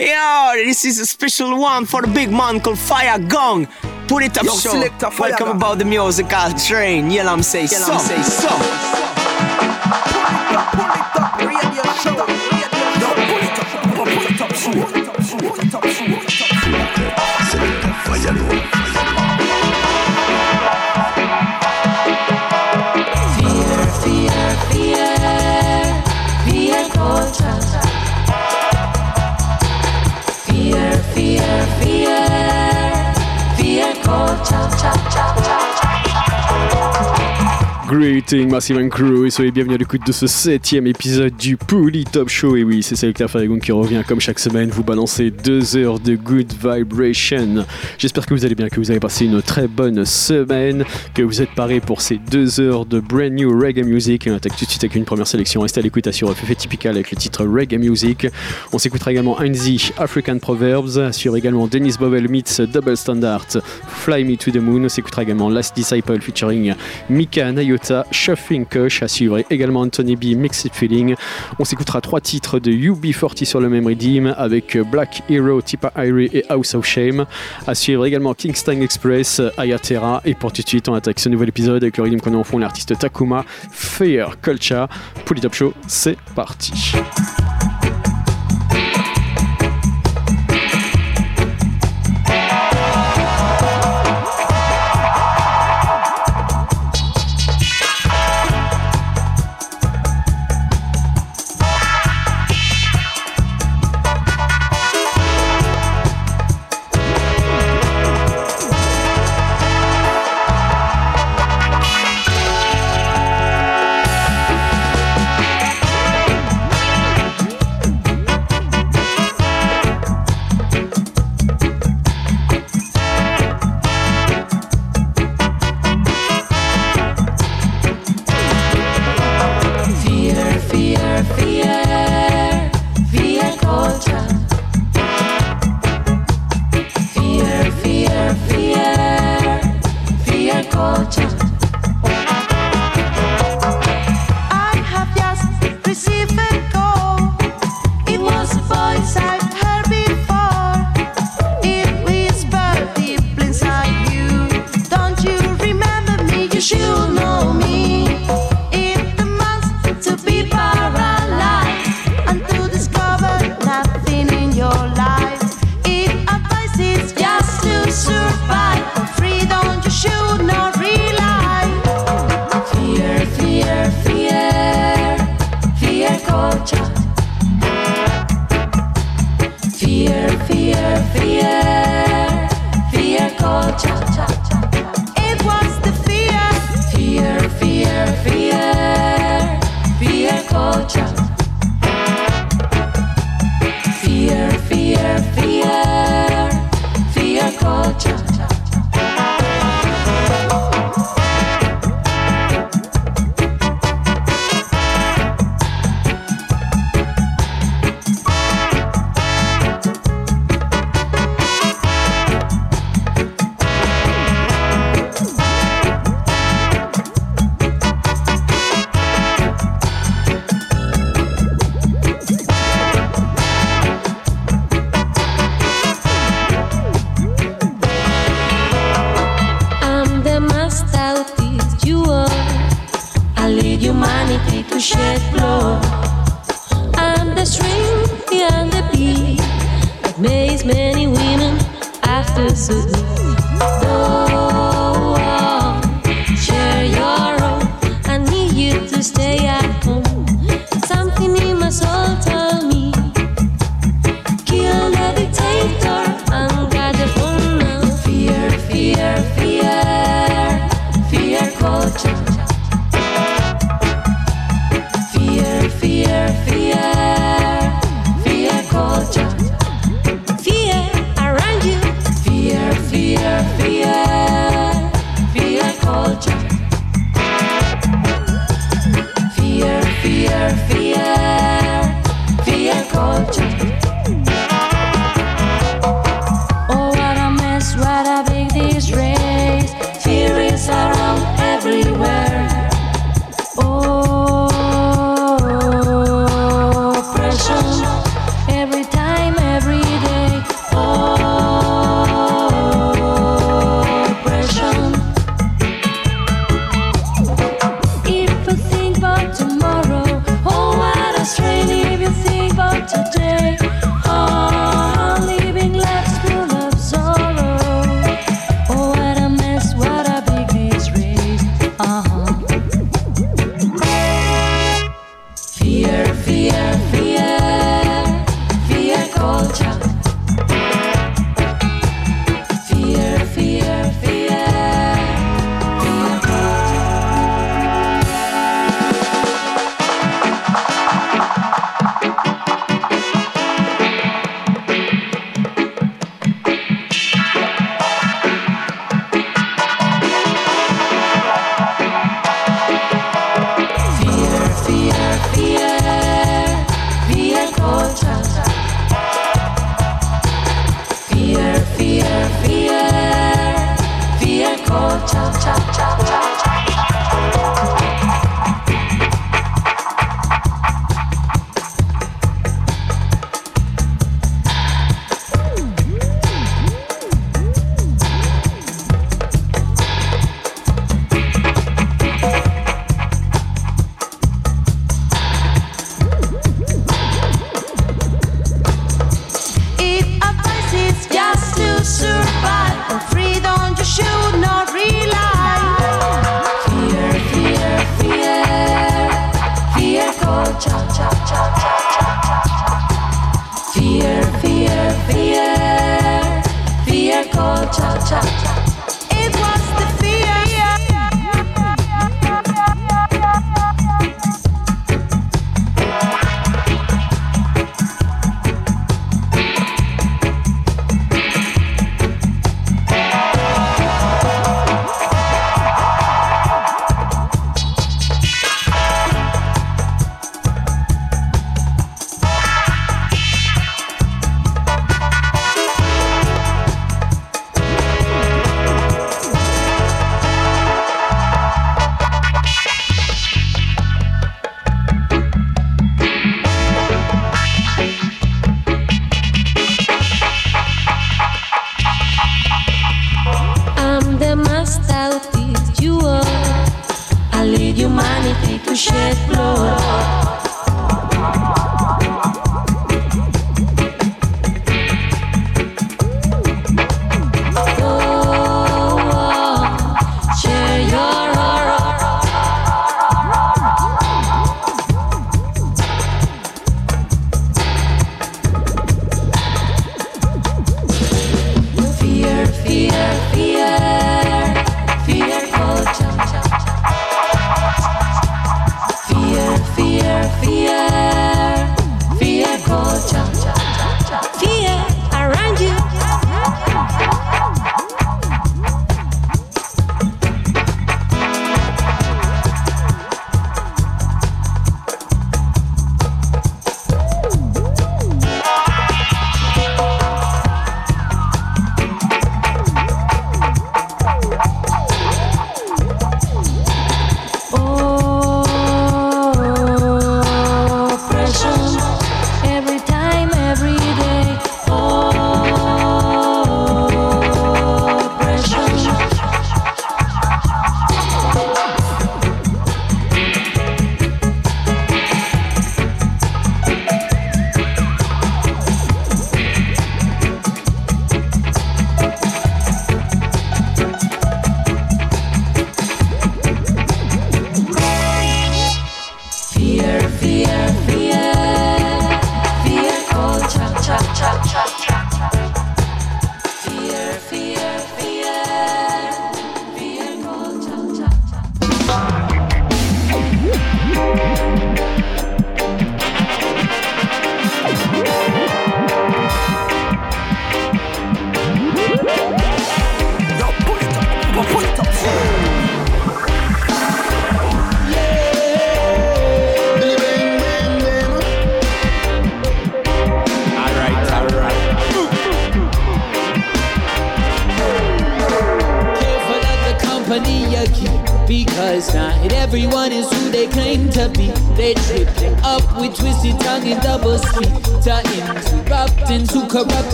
Yo, this is a special one for the big man called Fire Gong. Put it up, Yo, show. selector, Fire Welcome Gong. about the musical train. Yeah, I'm say so. say so. Pull it up, radio show. Yo, pull it up, pull it up. Pull it up. Pull it up, show. Fear, Greeting Massive and Crew et soyez bienvenus à l'écoute de ce septième épisode du Pouli Top Show. Et oui c'est Selecta Faragon qui revient comme chaque semaine vous balancer deux heures de good vibration. J'espère que vous allez bien que vous avez passé une très bonne semaine que vous êtes parés pour ces deux heures de brand new reggae music. Et on attaque tout de suite avec une première sélection. Restez à l'écoute sur FF Typical avec le titre Reggae Music. On s'écoutera également Heinzy African Proverbs. Sur également Dennis Bobel meets Double Standard Fly Me to the Moon. On s'écoutera également Last Disciple featuring Mika Nayota, Shuffling Kush, à suivre également Anthony B, Mixed Feeling. On s'écoutera trois titres de UB40 sur le même redeem avec Black Hero, Tipa Irie et House of Shame. À suivre également Kingston Express, Ayatera. Et pour tout de suite, on attaque ce nouvel épisode avec le redeem qu'on a en fond, l'artiste Takuma, Fear Culture. Pour le Top Show, c'est parti.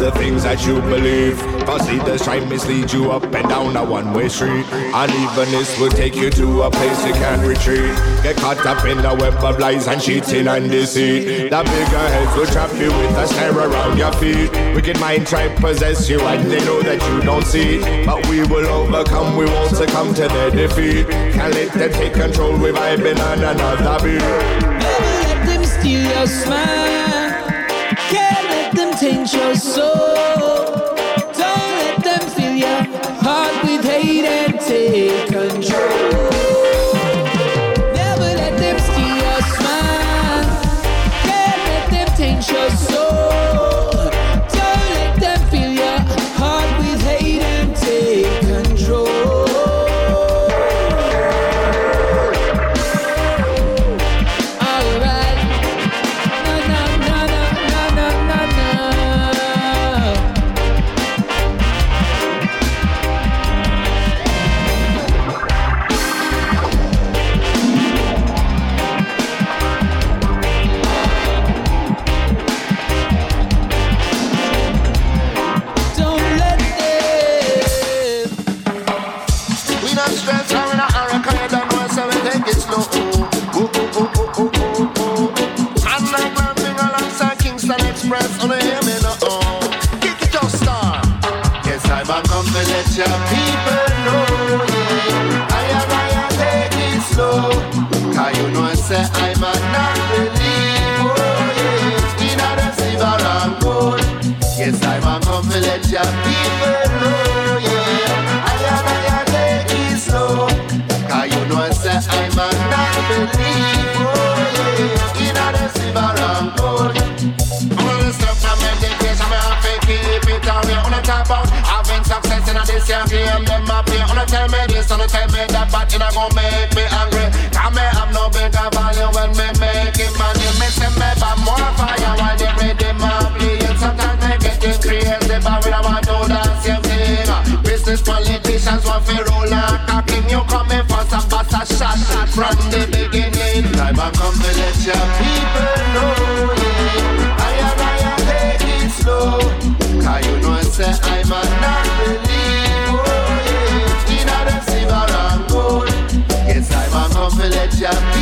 the things that you believe. Cause leaders try mislead you up and down a one-way street. Unevenness will take you to a place you can't retreat. Get caught up in the web of lies and cheating and deceit. The bigger heads will trap you with a snare around your feet. Wicked mind try possess you and they know that you don't see. But we will overcome, we won't succumb to their defeat. Can't let them take control, we're vibing on another beat. Never let them steal your smile taint your soul. Don't let them fill your heart with hate and take. Yeah. this campaign, them a play. Don't tell me this, don't tell me that, but it a gon' make me angry. Cause me have no bigger value when me making money. Me say me buy more fire while they ready my play. Sometimes they get this crazy, but we don't want to do that same thing. Business politicians want to roll out a king. You coming for some bastard shot from the beginning. Time I come to let your people know. up.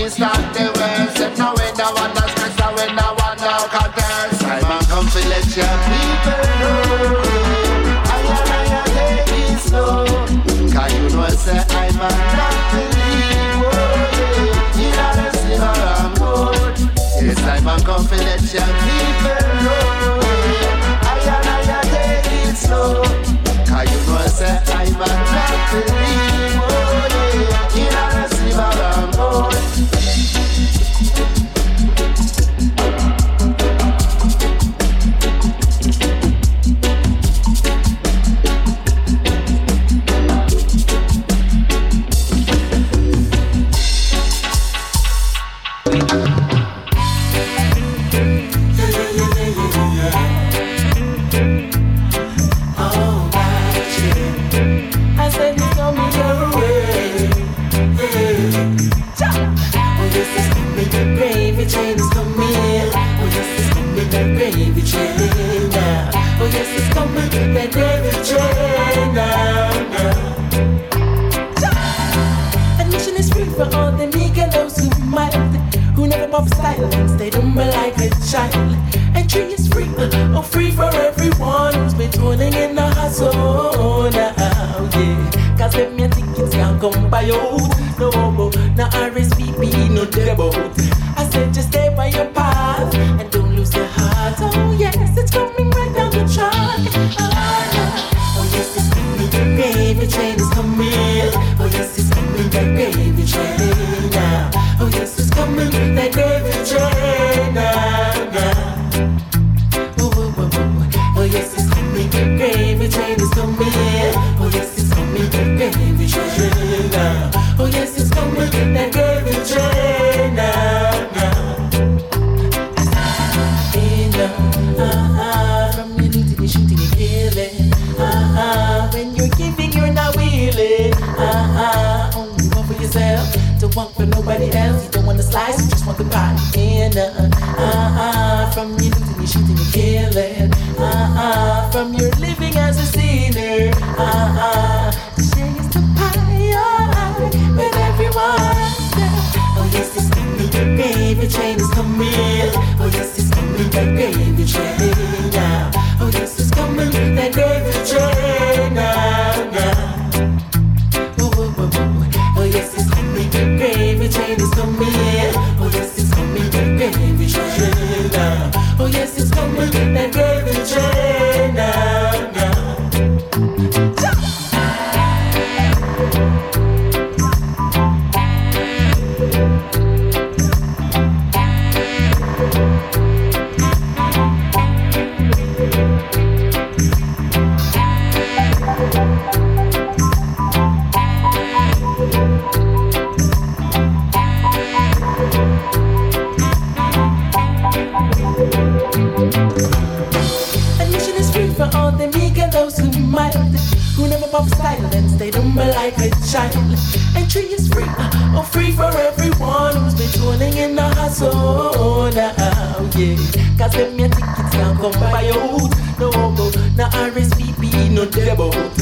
instant And tree is free, oh free for everyone who's been joining in the hustle now. Yeah, cause when your tickets can't come by your hood, no go, no RSVP, no debut.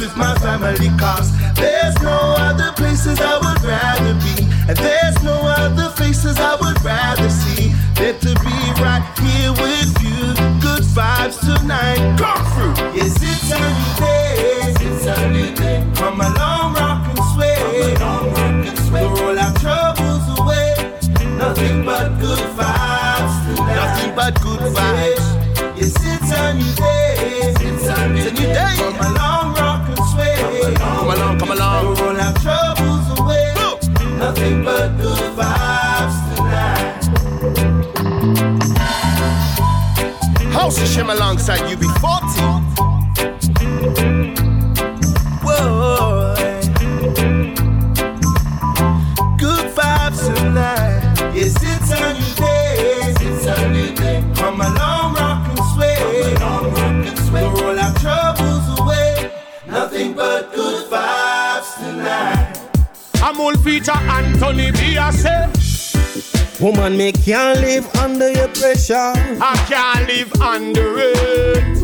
With my House you Shim Woman, me can't live under your pressure. I can't live under it.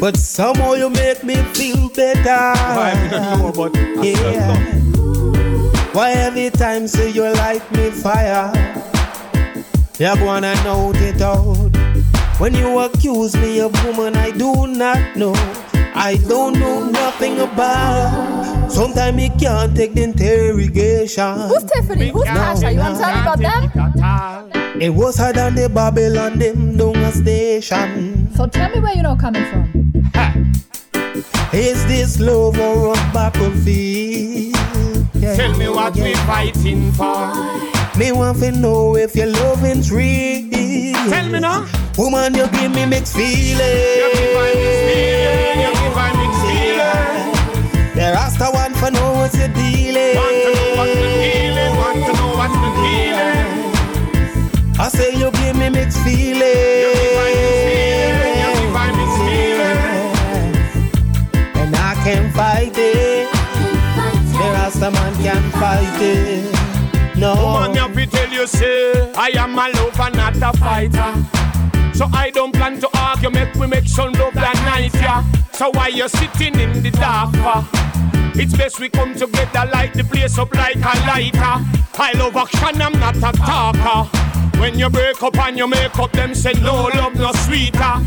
But somehow you make me feel better. Why not know Yeah. Why every time say you light me fire? You're gonna note it out. When you accuse me of woman I do not know. I don't know nothing about. Sometimes me can't take the interrogation. Who's Tiffany? Who's Tasha? You want to tell me about them? It was hard on the Babylon them down a station. So tell me where you know coming from. Is this love or a battlefield? Yeah. Tell me what we fighting for. Me want to know if your loving's real. Tell me now. Woman, you give me mixed feelings. The Rasta one for know what's your dealing. Want to know what's the feeling, want to know what's the feeling. I say you give me mixed feelings. You give I mixed feeling, you I. And I can't fight it. The Rasta man can't fight it. No. Woman, me have to tell you, say, I am a lover, not a fighter. So I don't plan to argue, make we make some love that night, yeah. So why you sitting in the dark for? It's best we come together, light the place up like a lighter. I love action, I'm not a talker. When you break up and you make up, them say no love, no sweeter.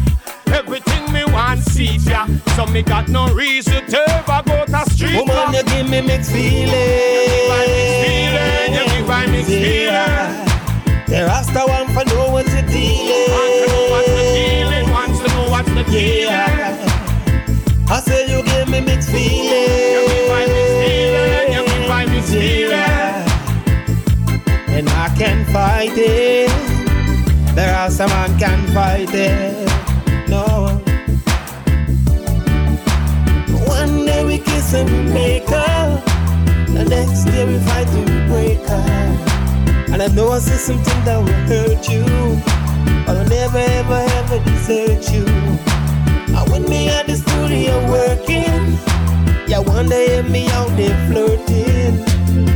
Everything me want see ya, so me got no reason to ever go to street. Woman, you give me mixed feelings. feeling, you give I mixed feeling. The Rasta one for know what's the dealing. Want to know what's the dealing, wants to know what's the dealing. Yeah. I say you give me mixed feelings. Fight it. The Rasta man can fight it. No. One day we kiss and we make up. The next day we fight and we break up. And I know I say something that will hurt you. But I'll never ever ever desert you. And when me at the studio working, yeah, one day me out there flirting,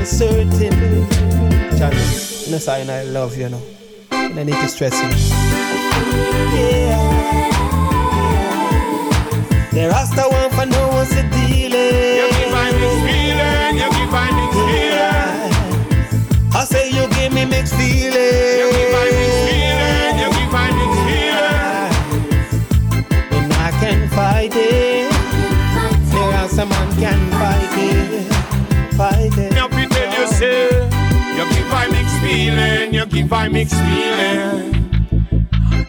certain. Johnny, you know, saying I love you, you know. I need to stress you. Yeah. The Rasta one for know what's the give I mixed feeling.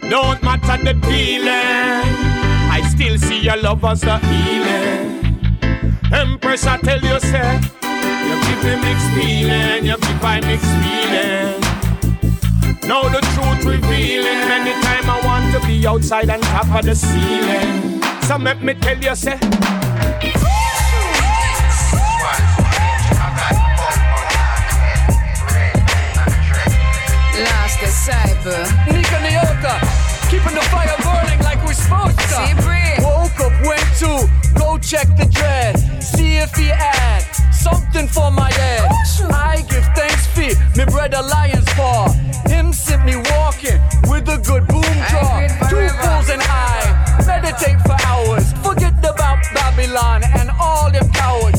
Don't matter the feeling, I still see your love as the healing. Empress, I tell you, say, you give me mixed feeling, you give I mixed feeling. Now the truth revealing, anytime I want to be outside and top of the ceiling. So let me tell you, say. Last disciple. Nika Nyota, keeping the fire burning like we're supposed to. Woke up, went to go check the dread, see if he had something for my head. I give thanks for me brother Lion's paw. Him sent me walking with a good boom draw. Two fools and I meditate for hours. Forget about Babylon and all them cowards.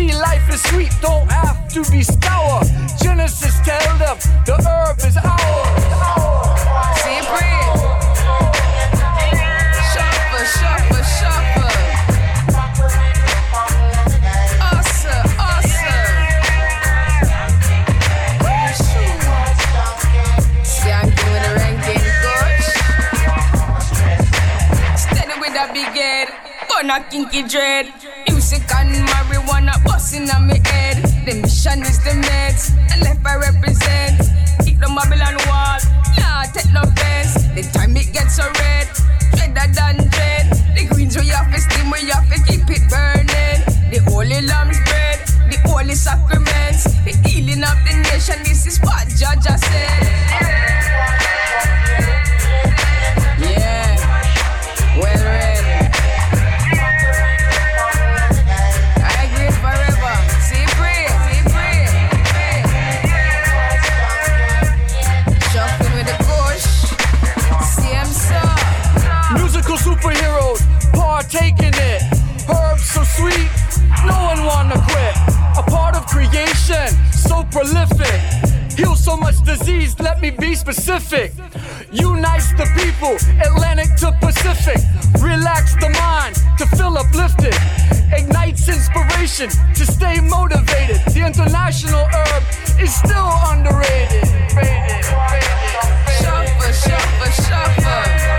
See, life is sweet, don't have to be sour. Genesis tell them the herb is ours. See, breathe. Shuffle, shuffle, shuffle. Big head, but not kinky dread. Music and marijuana busting on me head. The mission is the meds, and left I represent. Keep the Babylon wall, nah, take no offense. The time it gets so red, redder than dread. The greens we have to steam, we have to keep it burning. The holy lamb's bread, the holy sacraments, the healing of the nation. This is what Judge has said. Taking it. Herbs so sweet, no one wanna quit. A part of creation, so prolific. Heal so much disease, let me be specific. Unites the people, Atlantic to Pacific. Relax the mind to feel uplifted. Ignites inspiration to stay motivated. The international herb is still underrated. Shuffle, shuffle, shuffle.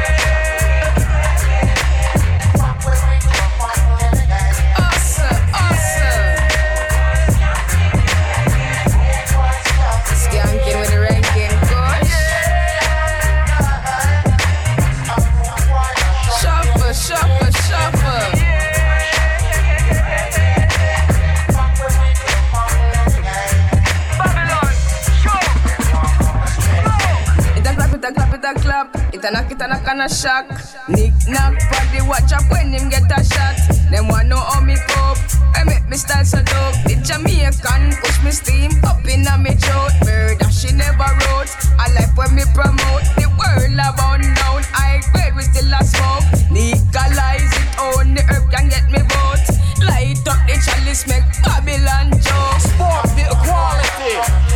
It a knock, it a knock and a shock. Nick knock, body watch up when him get a shot. Them want know how me cope. I make me style so dope. The Jamaican push me steam up in a me throat. Murder she never wrote. I like when me promote the world about down. I grade we still a smoke. Legalize it on the herb can get me vote. Light up the chalice, make Babylon joke. Sport the equality.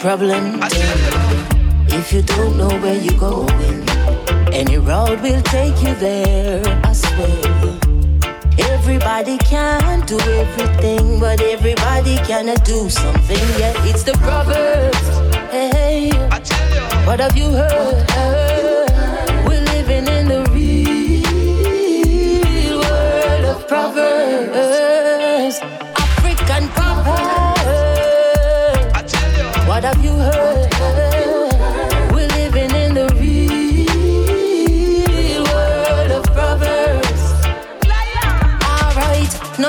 Problem. If you don't know where you're going, any road will take you there as well. Everybody can do everything, but everybody cannot do something. Yeah, it's the Proverbs. Hey, what have you heard?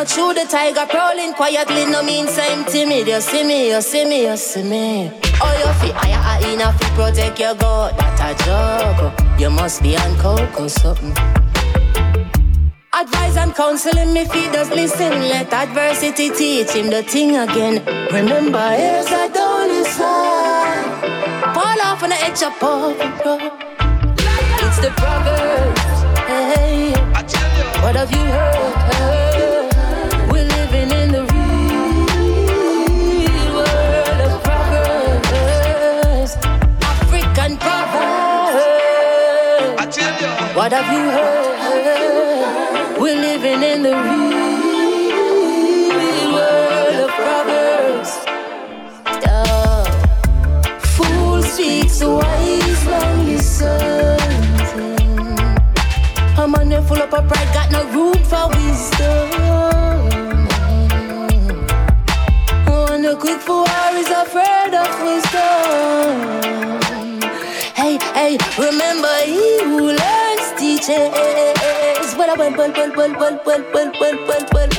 Not true the tiger prowling quietly, no means I'm timid. You see me, you see me, you see me. Oh, you I, I, enough to protect your God, That a joke. You must be on coke or something. Advise and counseling me if he does listen. Let adversity teach him the thing again. Remember, here's a only side. Fall off on the edge of pop. It's the Proverbs. Hey, what have you heard? What have you heard? We're living in the real world of Proverbs. Yeah. Fool speaks, the wise man listens. A man full of pride got no room for wisdom. One who quick for war is afraid of wisdom. Hey, hey, remember he who learns teaches. But I well, well, well, well, well, well, well, well, well, well, well.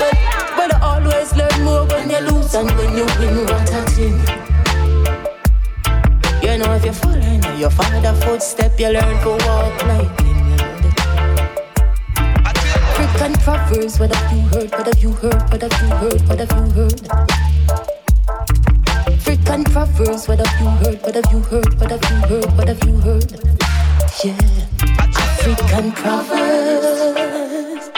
But I always learn more when you lose than when you win. What a thing. You know if you follow in your father footstep, you learn to walk like him. African proverbs, what have you heard? What have you heard? What have you heard? What have you heard? African proverbs, what have you heard? What have you heard? What have you heard? What have you heard? Yeah, African proverbs.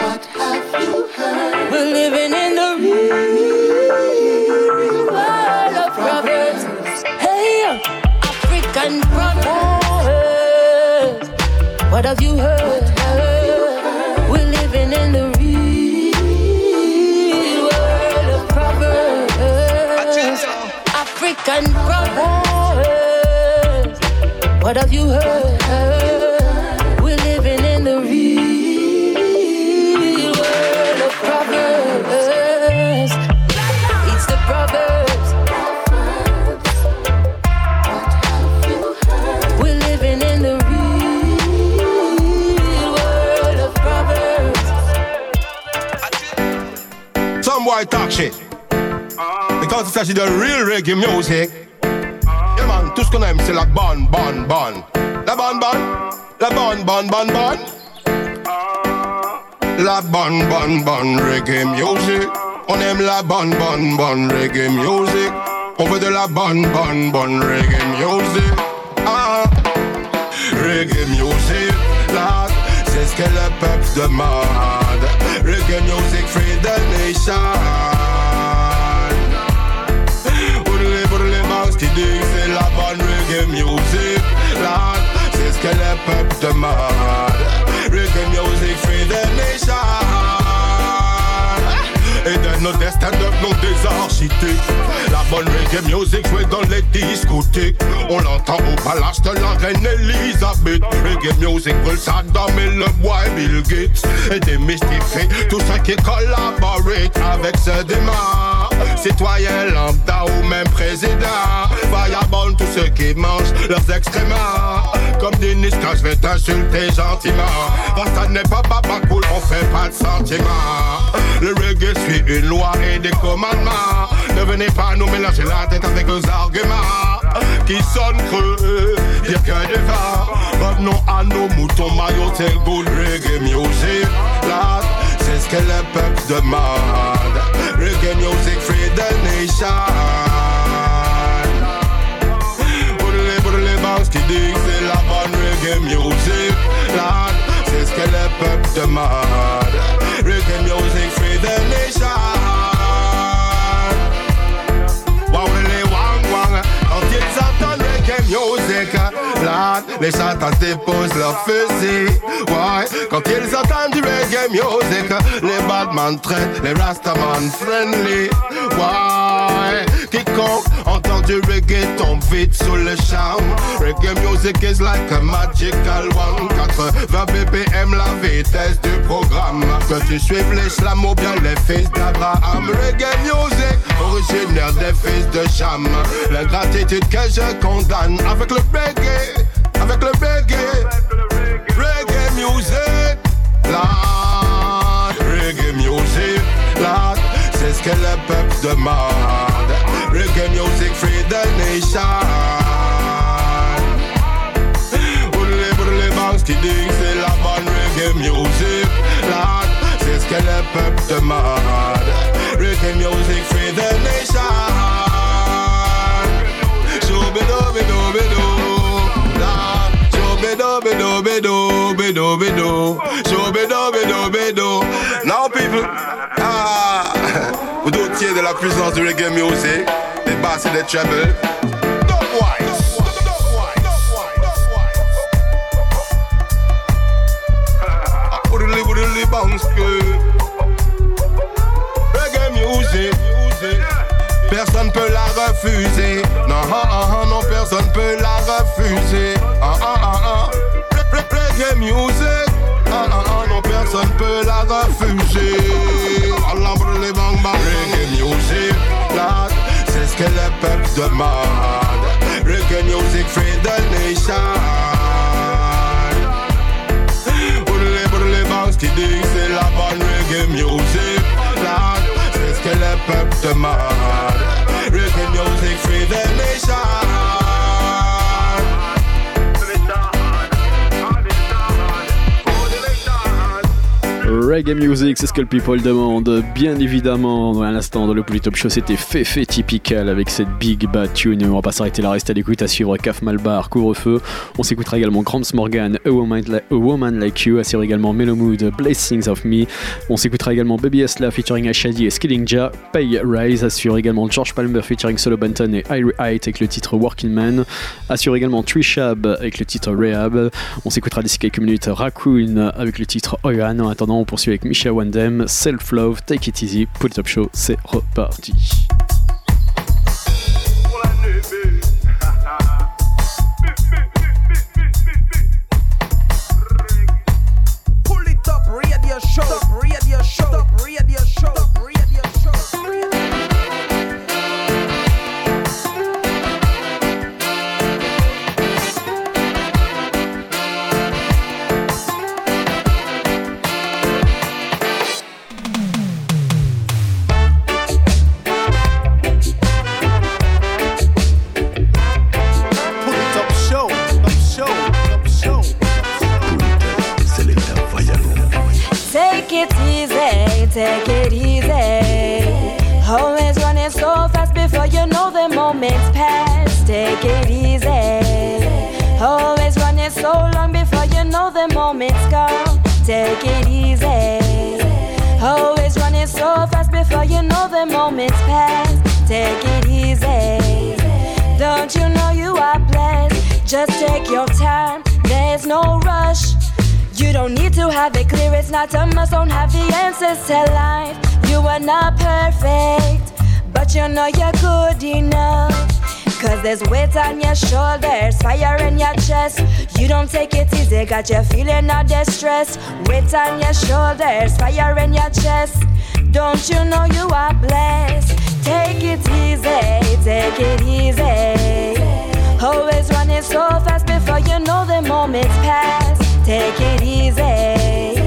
What have you heard? We're living in the real world of proverbs. Hey, African proverbs. What have you heard? We're living in the real world of proverbs. African proverbs. What have you heard? We're living in the real world of proverbs. It's the proverbs. We're living in the real world of proverbs. Some boy talk shit. Because it's actually the real reggae music. Qu'on aime c'est la bonne, bonne, bonne. La bonne, bonne. La bonne, bonne, bonne, bonne. La bonne, bonne, bonne reggae music. On aime la bonne, bonne, bonne reggae music. On veut de la bonne, bonne, bonne reggae music. Ah, reggae music, là, c'est ce que le peuple demande. Reggae music free the nation. C'est la bonne reggae music, là, c'est ce que le peuple demande. Reggae music free the nation. Et de nos destins devenons des architectes La bonne reggae music jouée dans les discothèques. On l'entend au palace de la reine Elisabeth. Reggae music brûle Saddam et le bois Bill Gates Et démystifier tout ce qui collabore avec ce démon Citoyen lambda ou même président. Fireball tous ceux qui mangent leurs excréments. Comme Denis quand je vais t'insulter gentiment. Parce que ça n'est pas papa cool, on fait pas de sentiments. Le reggae suit une loi et des commandements. Ne venez pas nous mélanger la tête avec vos arguments. Qui sonnent creux, dire que des vents. Revenons à nos moutons maillots, c'est good reggae music. Là, c'est ce que le peuple demande Reggae music free the nation. Banques qui disent que c'est la bonne reggae music Là, c'est ce que le peuple demande Reggae music free the nation Là, les chantants déposent leur fusil Ouais, quand ils entendent du reggae music. Les badman traitent les rastaman friendly. Ouais, quiconque entend du reggae tombe vite sous le charme. Reggae music is like a magical one. 80 BPM la vitesse du programme. Que tu suives les slams ou bien les fils d'Abraham. Reggae music, originaire des fils de Cham. L'ingratitude que je condamne avec le reggae Avec le reggae. Reggae music Lord, reggae music Lord, c'est ce que le peuple demande Reggae music free the nation. Les banques qui disent c'est la bonne reggae music Lord, c'est ce que le peuple demande Reggae music free the nation. Shoo-be-doo-be-doo-be-doo Lord, shoo-be-doo-be-doo-be-doo-be-doo Shoo-be-doo-be-doo-be-doo Now people, ah, vous doutiez de la puissance du reggae music Des basses et des trebles. Personne peut la refuser. Non, ah, ah, ah, non, personne peut la refuser. Ah, ah, ah, ah. Re- re- Reggae music. Ah, ah, ah, non, personne peut la refuser que le peuple demande. Reggae music free the nation. Pour les, pour les banques qui c'est la bonne reggae music. C'est ce que le peuple demande. Reggae music free the nation Reggae music, c'est ce que le people demande. Bien évidemment, à l'instant, dans le Polytop Show, c'était Féfé typical avec cette big bad tune. On va pas s'arrêter là, rester à l'écoute, à suivre Caf Malbar, Couvre-feu. On s'écoutera également Grams Morgan, A Woman, Like You, à suivre également Mellow Mood, Blessings of Me. On s'écoutera également Baby Asla featuring Ashadi et Skilling Ja, Pay Rise, assure également George Palmer featuring Solo Banton et Irie Height avec le titre Working Man. Assure également Trishab avec le titre Rehab. On s'écoutera d'ici quelques minutes Raccoon avec le titre Oyan. En attendant, on poursuit avec Misha Wandem, Self Love, Take It Easy, Pull Top Show, c'est reparti. Take it easy. Always running so fast before you know the moment's past. Take it easy. Always running so long before you know the moment's gone. Take it easy. Always running so fast before you know the moment's past. Take it easy. Don't you know you are blessed? Just take your time, there's no rush. You don't need to have it clear, it's not a must, don't have the answers to life. You are not perfect, but you know you're good enough. Cause there's weight on your shoulders, fire in your chest. You don't take it easy, got you feeling all distress. Weight on your shoulders, fire in your chest. Don't you know you are blessed? Take it easy, take it easy. Always running so fast before you know the moment's past. Take it easy.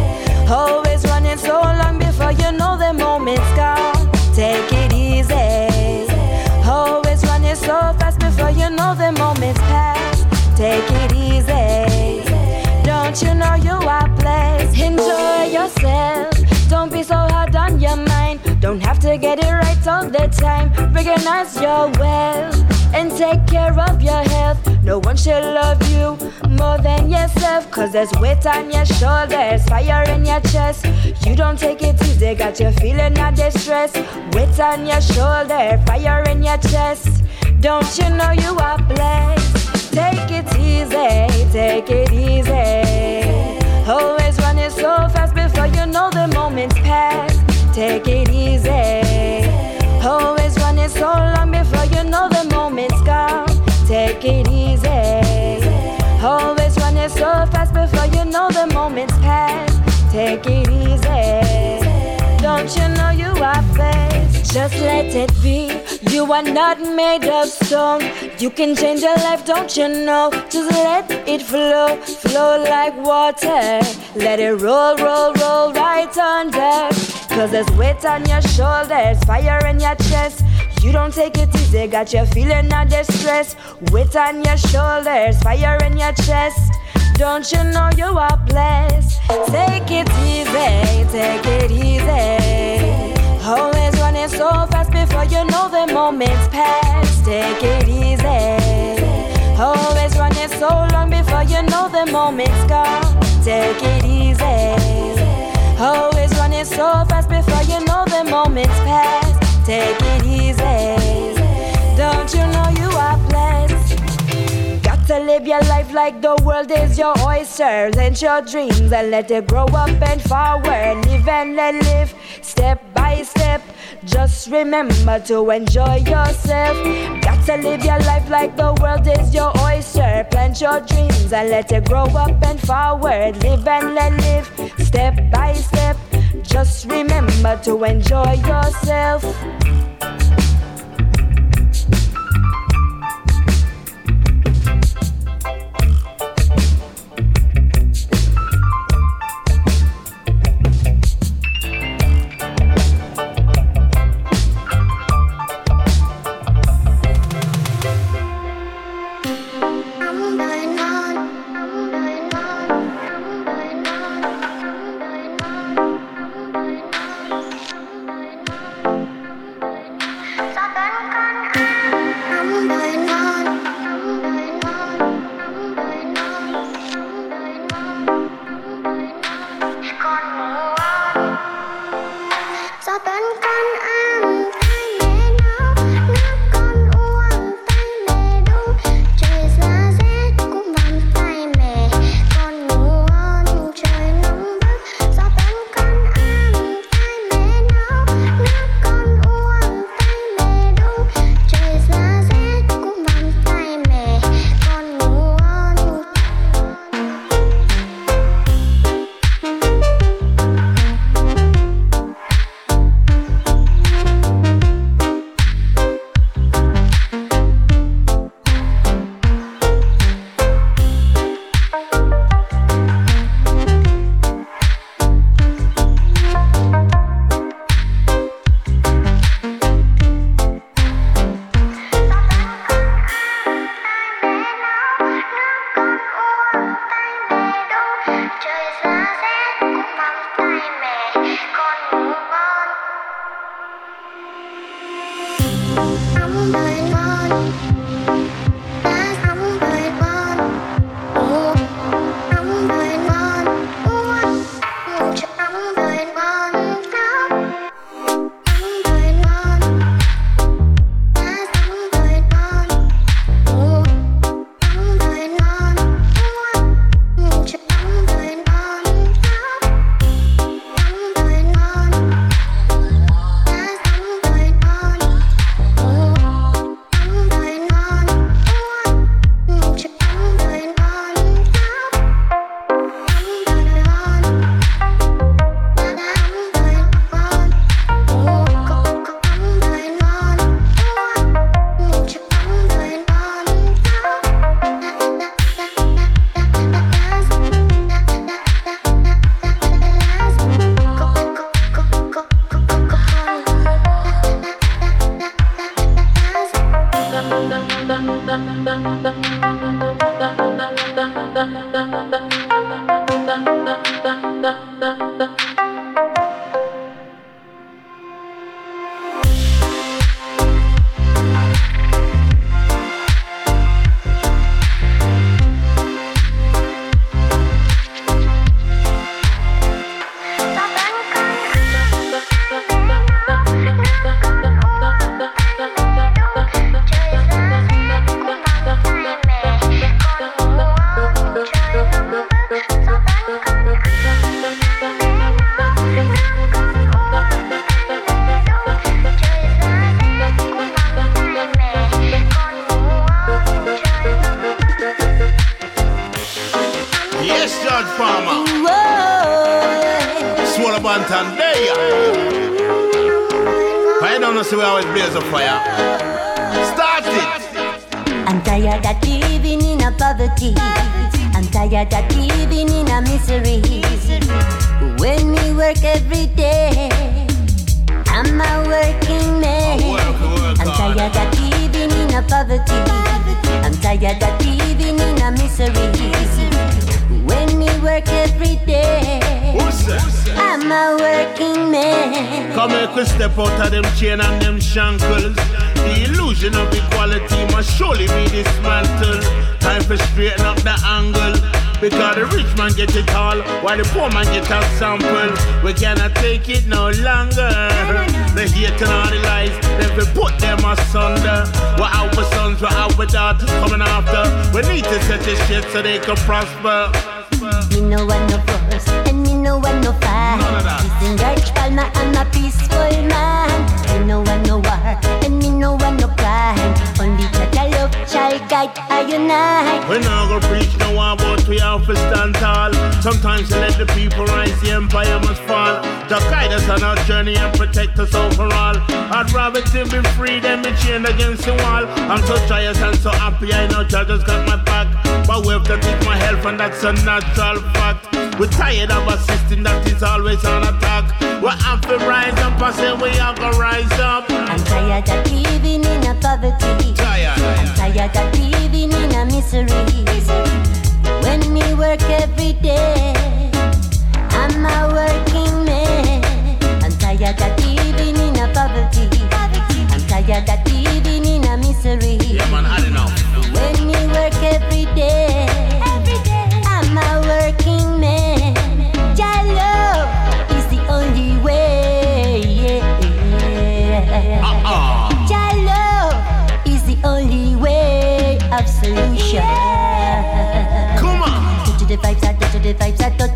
Always running so long before you know the moment's gone. Take it easy. Always running so fast before you know the moment's past. Take it easy. Don't you know you are blessed? Enjoy yourself. Don't be so hard on your mind. Don't have to get it right all the time. Recognize your wealth and take care of your health. No one should love you more than yourself. Cause there's weight on your shoulders, fire in your chest. You don't take it easy, got you feeling all distress. Weight on your shoulder, fire in your chest. Don't you know you are blessed? Take it easy, take it easy. Always running so fast before you know the moment's past. Take it easy. Take it easy. Always running so fast before you know the moment's past. Take it easy. Don't you know you are blessed? Just let it be. You are not made of stone. You can change your life, don't you know? Just let it flow, flow like water. Let it roll, roll, roll right under. Cause there's weight on your shoulders, fire in your chest. You don't take it easy, got you feeling all distress. Weight on your shoulders, fire in your chest. Don't you know you are blessed? Take it easy, take it easy. Always running so fast before you know the moment's past. Take it easy. Always running so long before you know the moment's gone. Take it easy. Always running so fast before you know the moment's past. Take it easy. Don't you know you are blessed? To live your life like the world is your oyster. Let your dreams and let it grow up and forward. Live and let live, step by step. Just remember to enjoy yourself. Got to live your life like the world is your oyster. Plant your dreams and let it grow up and forward. Live and let live, step by step. Just remember to enjoy yourself.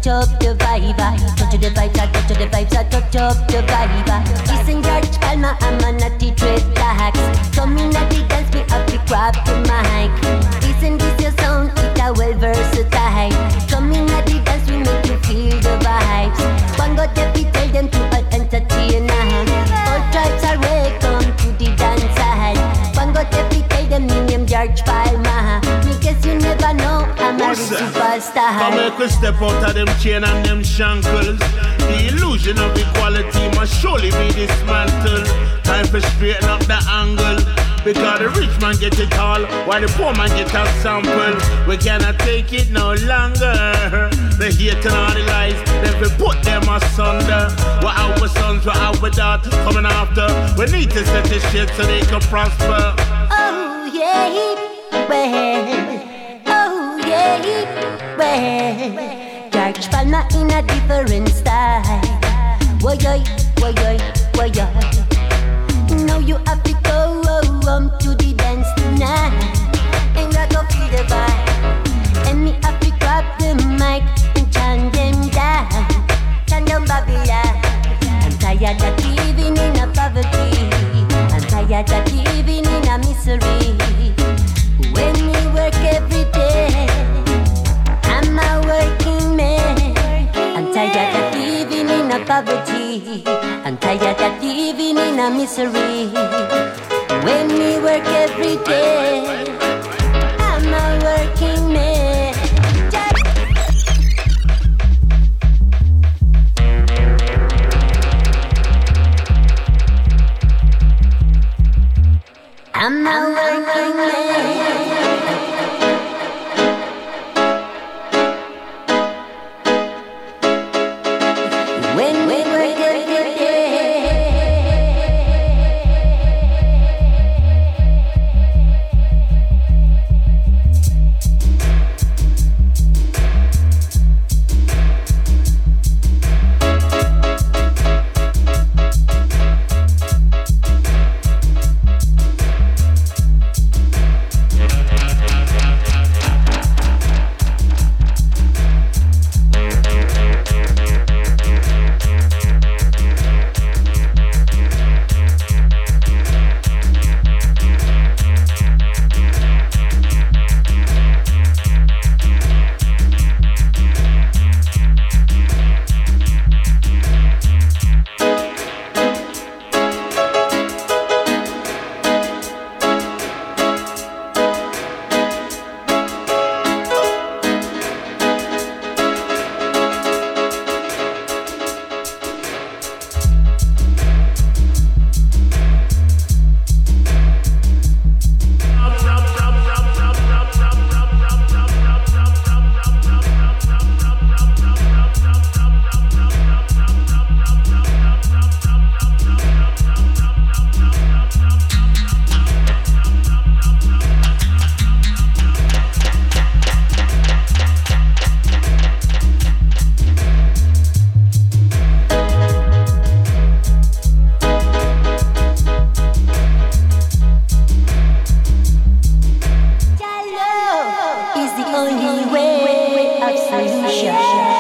touch up the vibe, I touch the vibes, I touch the vibes, I touch up the vibe. Disengage, palma, I'm on a dreadlocks. Come in at the dance, we up the crap. style. Come make we step out of them chain and them shankles. The illusion of equality must surely be dismantled. Time for straighten up the angle. Because the rich man get it all, while the poor man get a sample. We cannot take it no longer. They and all the lies, then we put them asunder. We're our sons, we're our daughters coming after. We need to set this shit so they can prosper. Oh, yeah, well way, way. George Palma in a different style. Woy, woy, woy, woy, woy, woy. Now you have to go home to the dance tonight. And I go feel the vibe. And me have to grab the mic and turn them down. turn down Babylon. I'm tired of living in a poverty. I'm tired of living in a misery. poverty. I'm tired of living in a misery. When we work every day, I'm a working man. I'm a working man. life solution.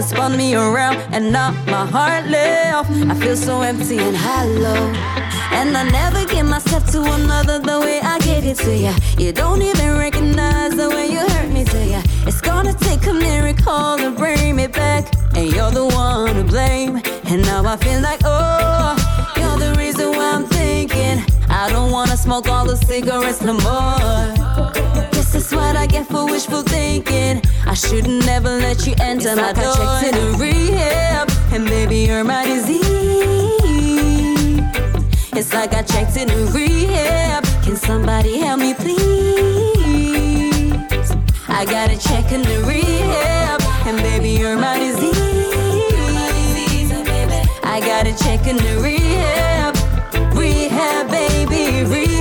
That spun me around, and now my heart left. I feel so empty and hollow. And I never give myself to another the way I gave it to you. You don't even recognize the way you hurt me to you. It's gonna take a miracle to bring me back. And you're the one to blame. And now I feel like, oh, you're the reason why I'm thinking. I don't wanna smoke all the cigarettes no more. What I get for wishful thinking. I shouldn't never let you enter my door. I checked in rehab, and baby, you're my disease. It's like I checked in a rehab. Can somebody help me, please? I gotta check in the rehab, and baby, you're my disease. I gotta check in the rehab, rehab, baby, rehab.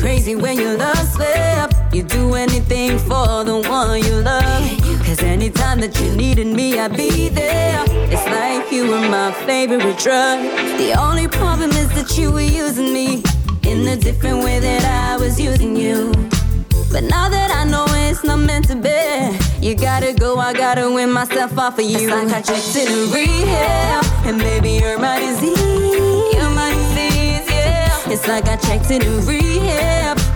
Crazy when you love slip? You do anything for the one you love. Cause anytime that you needed me, I'd be there. It's like you were my favorite drug. The only problem is that you were using me in a different way that I was using you. But now that I know it's not meant to be, you gotta go, I gotta win myself off of you. It's like I checked in rehab, and baby, you're my disease. You're my disease, yeah. It's like I checked in rehab.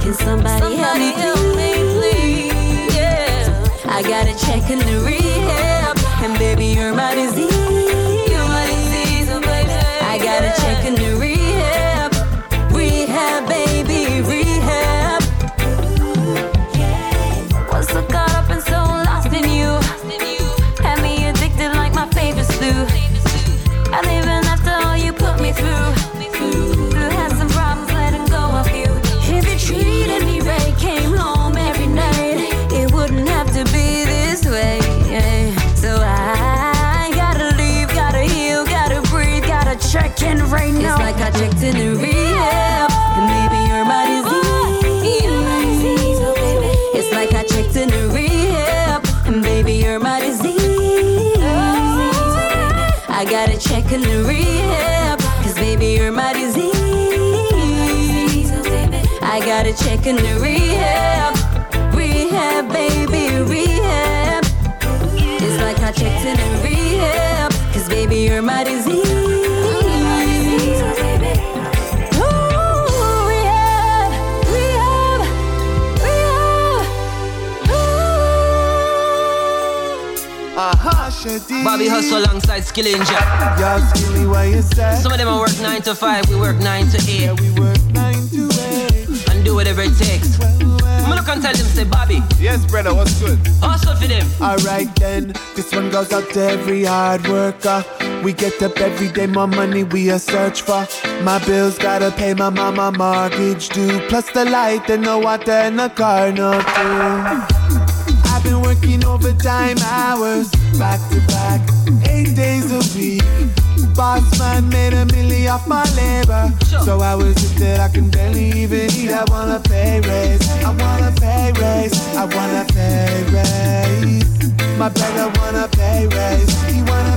Can somebody, help me, please? Yeah. I gotta check in the rehab, in rehab, cause baby you're my disease. I gotta check in the rehab, rehab, baby, rehab. It's like I checked in the rehab, cause baby you're my disease. Bobby hustle alongside Skillinger. Yo, Skilly, what you say? Some of them work 9 to 5, we work 9 to 8. Yeah, we work 9 to 8. And do whatever it takes. I'm look and tell them, say, Bobby. Yes, brother, what's good? Hustle for them. Alright then, this one goes out to every hard worker. We get up every day, more money we a search for. My bills gotta pay my mama mortgage due. Plus the light and the water and the car no too. I've been working overtime hours, back to back, eight days a week. Boss man made a million off my labor. So I was just that I can barely even eat. I want a pay raise. I want a pay raise. I want a pay raise. My brother want a pay raise. He want.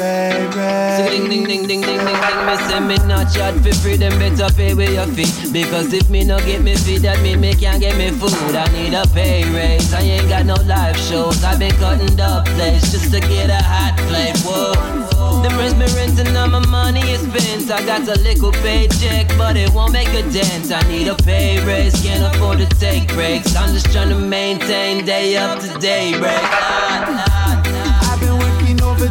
Raise. Ding ding ding ding ding ding ding. Me say me not chat for free, them better pay with your fee. Because if me no get me feed, that mean me can't get me food. I need a pay raise. I ain't got no live shows. I been cutting the place just to get a hot plate. Whoa. Them rents me renting, all my money is spent. I got a little paycheck, but it won't make a dent. I need a pay raise, can't afford to take breaks. I'm just trying to maintain day up to day break. Ah, ah, ah.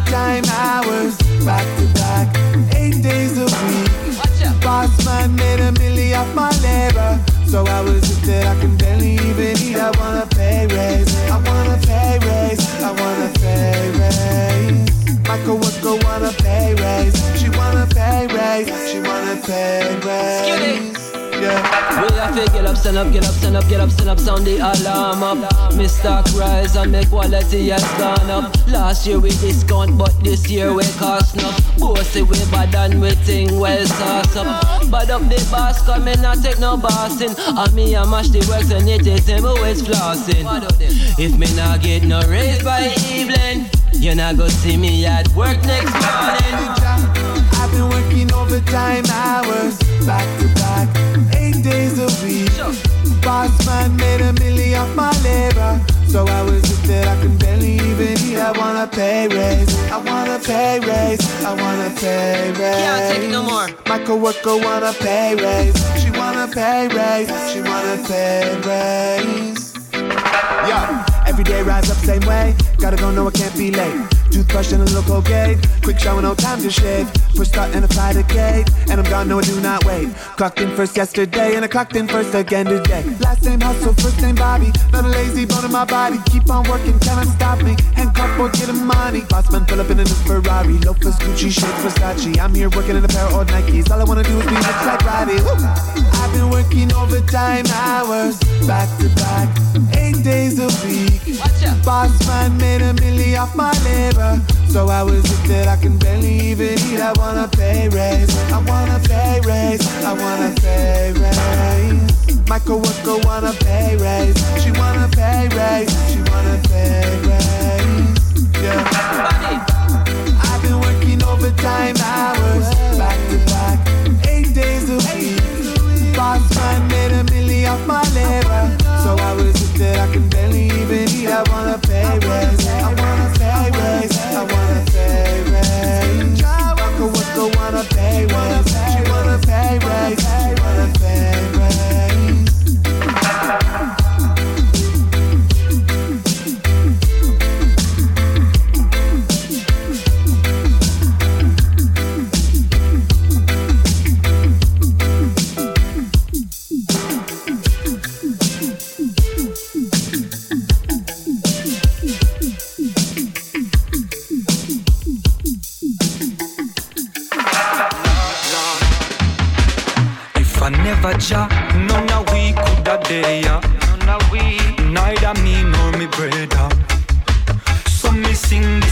I've been working overtime hours, back to back, eight days a week. Boss man made a million off my labor. So I was just that I can barely even eat. I wanna pay raise. I wanna pay raise. I wanna pay raise. My coworker want a pay raise. She wanna pay raise. She wanna pay raise. Yeah. We have to get up, stand up, get up, stand up, get up, stand up, sound the alarm up. Me stock rise and my quality has gone up. Last year we discount, but this year we cost enough. Bossy we bad and we think well sauce up. Bad up the boss, come in and take no bossing. And me and mash the works and it is him always flossing. If me not get no raise by evening, you not go see me at work next morning. I've been working overtime hours, back to back, eight days a week. Boss man made a million off my labor. So I was just that I can barely even eat. I want a pay raise. I want a pay raise. I want a pay raise. Can't take it no more. My coworker want a pay raise. She want a pay raise. She want a pay raise. Yeah. Every day rise up same way. Gotta go, no, I can't be late. Toothbrush and a look okay. Quick shower, no time to shave. Push start and a fly the gate. And I'm gone, no, I do not wait. Clocked in first yesterday and I clocked in first again today. Last name hustle, first name Bobby. Not a lazy bone in my body. Keep on working, cannot stop me. Handcuff boy, getting money. Boss man, pull up in a new Ferrari. Loafers, Gucci, shades, Versace. I'm here working in a pair of old Nikes. All I wanna do is be rich like Roddy. I've been working overtime hours, back to back, eight days a week. Boss man made a million off my labor. So I was just that I can barely even eat. I want a pay raise. I want a pay raise. I want a pay raise. My coworker want a pay raise. She want a pay raise. She want a pay raise. Yeah. I've been working overtime hours, back to back, eight days a week. Boss man made a million off my labor. So I was just that I can barely even eat. I want a pay raise.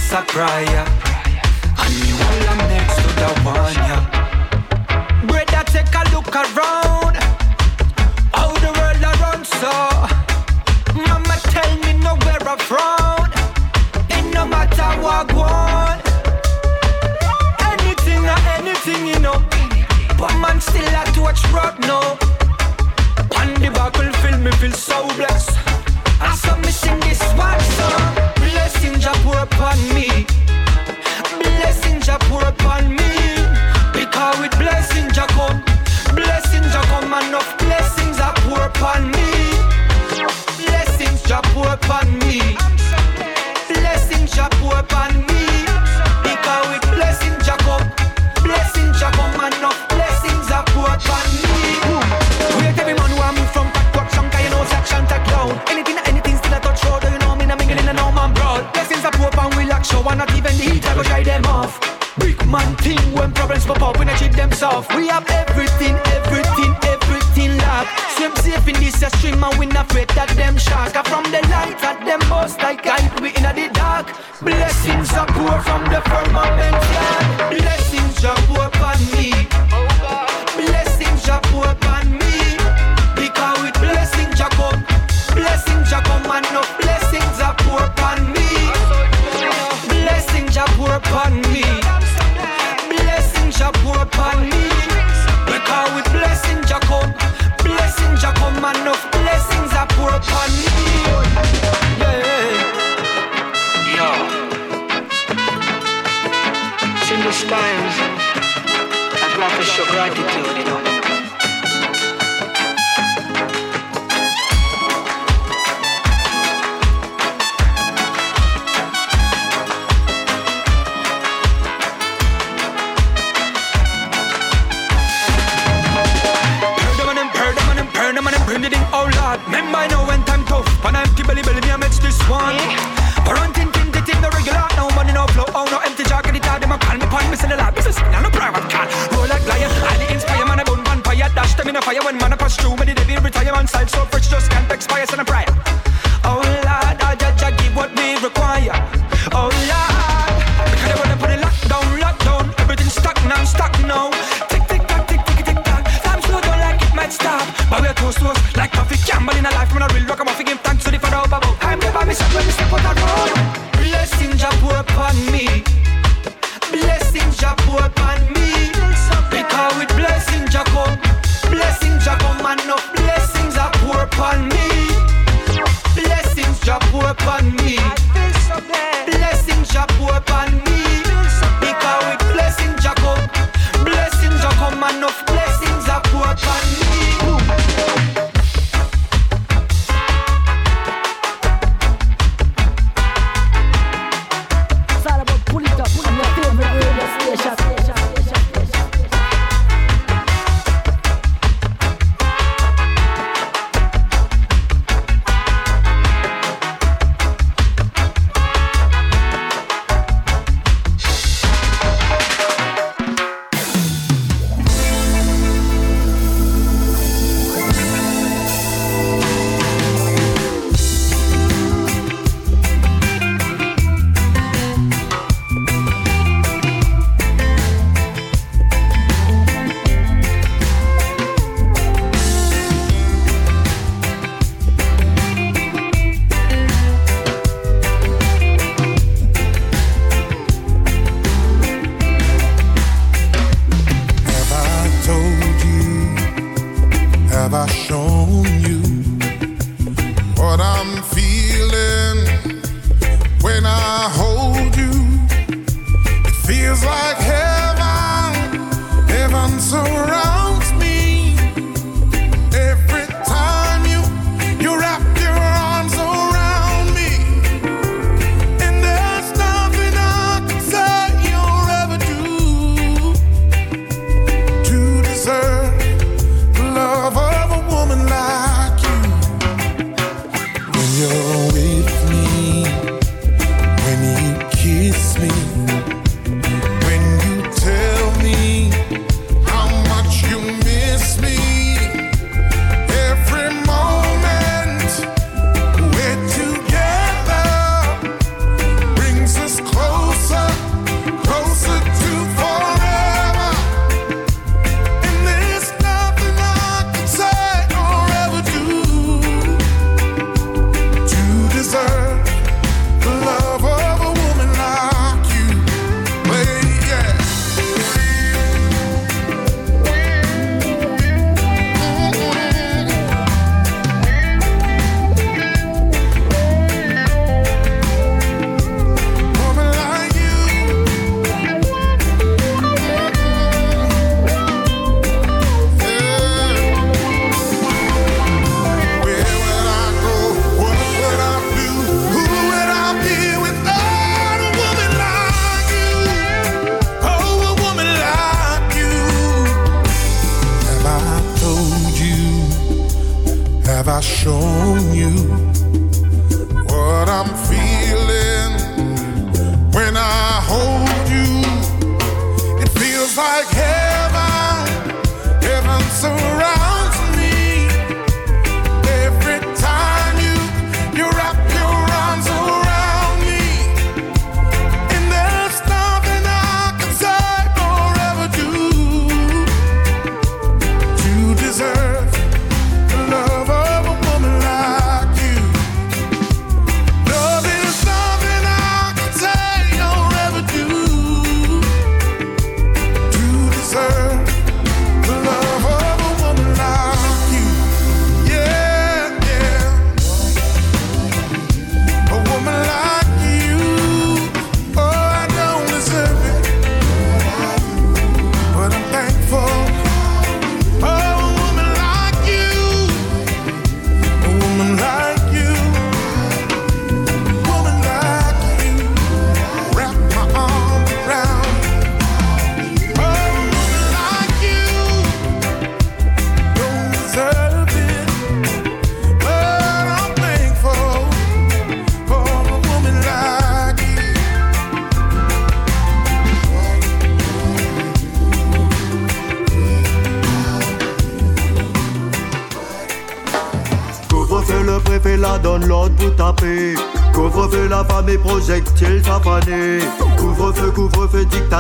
This a prayer, and me hold am next to the one ya. Brother, take a look around. How the world a run so. Mama tell me nowhere I'm from. It no matter what I want. Anything or anything, you know. But man still a touch rock now. On the buckle feel me feel so blessed. I saw me sing this one song. Jah pour upon me. Blessing Jah pour upon me. Because with blessing Jah come, blessing Jah come enough blessings are pour upon me. Blessings Jah pour upon me. Blessings Jah pour upon me. one, not even the heat, I go dry them off. Brick man thing when problems pop up, we not cheat them soft. We have everything, everything, everything locked. Same safe in this a stream and we not afraid that them i From the light at them most like light, we in the dark. Blessings are poor from the firmament, yeah. Blessings are poor upon me. Blessings are poor upon me. your gratitude.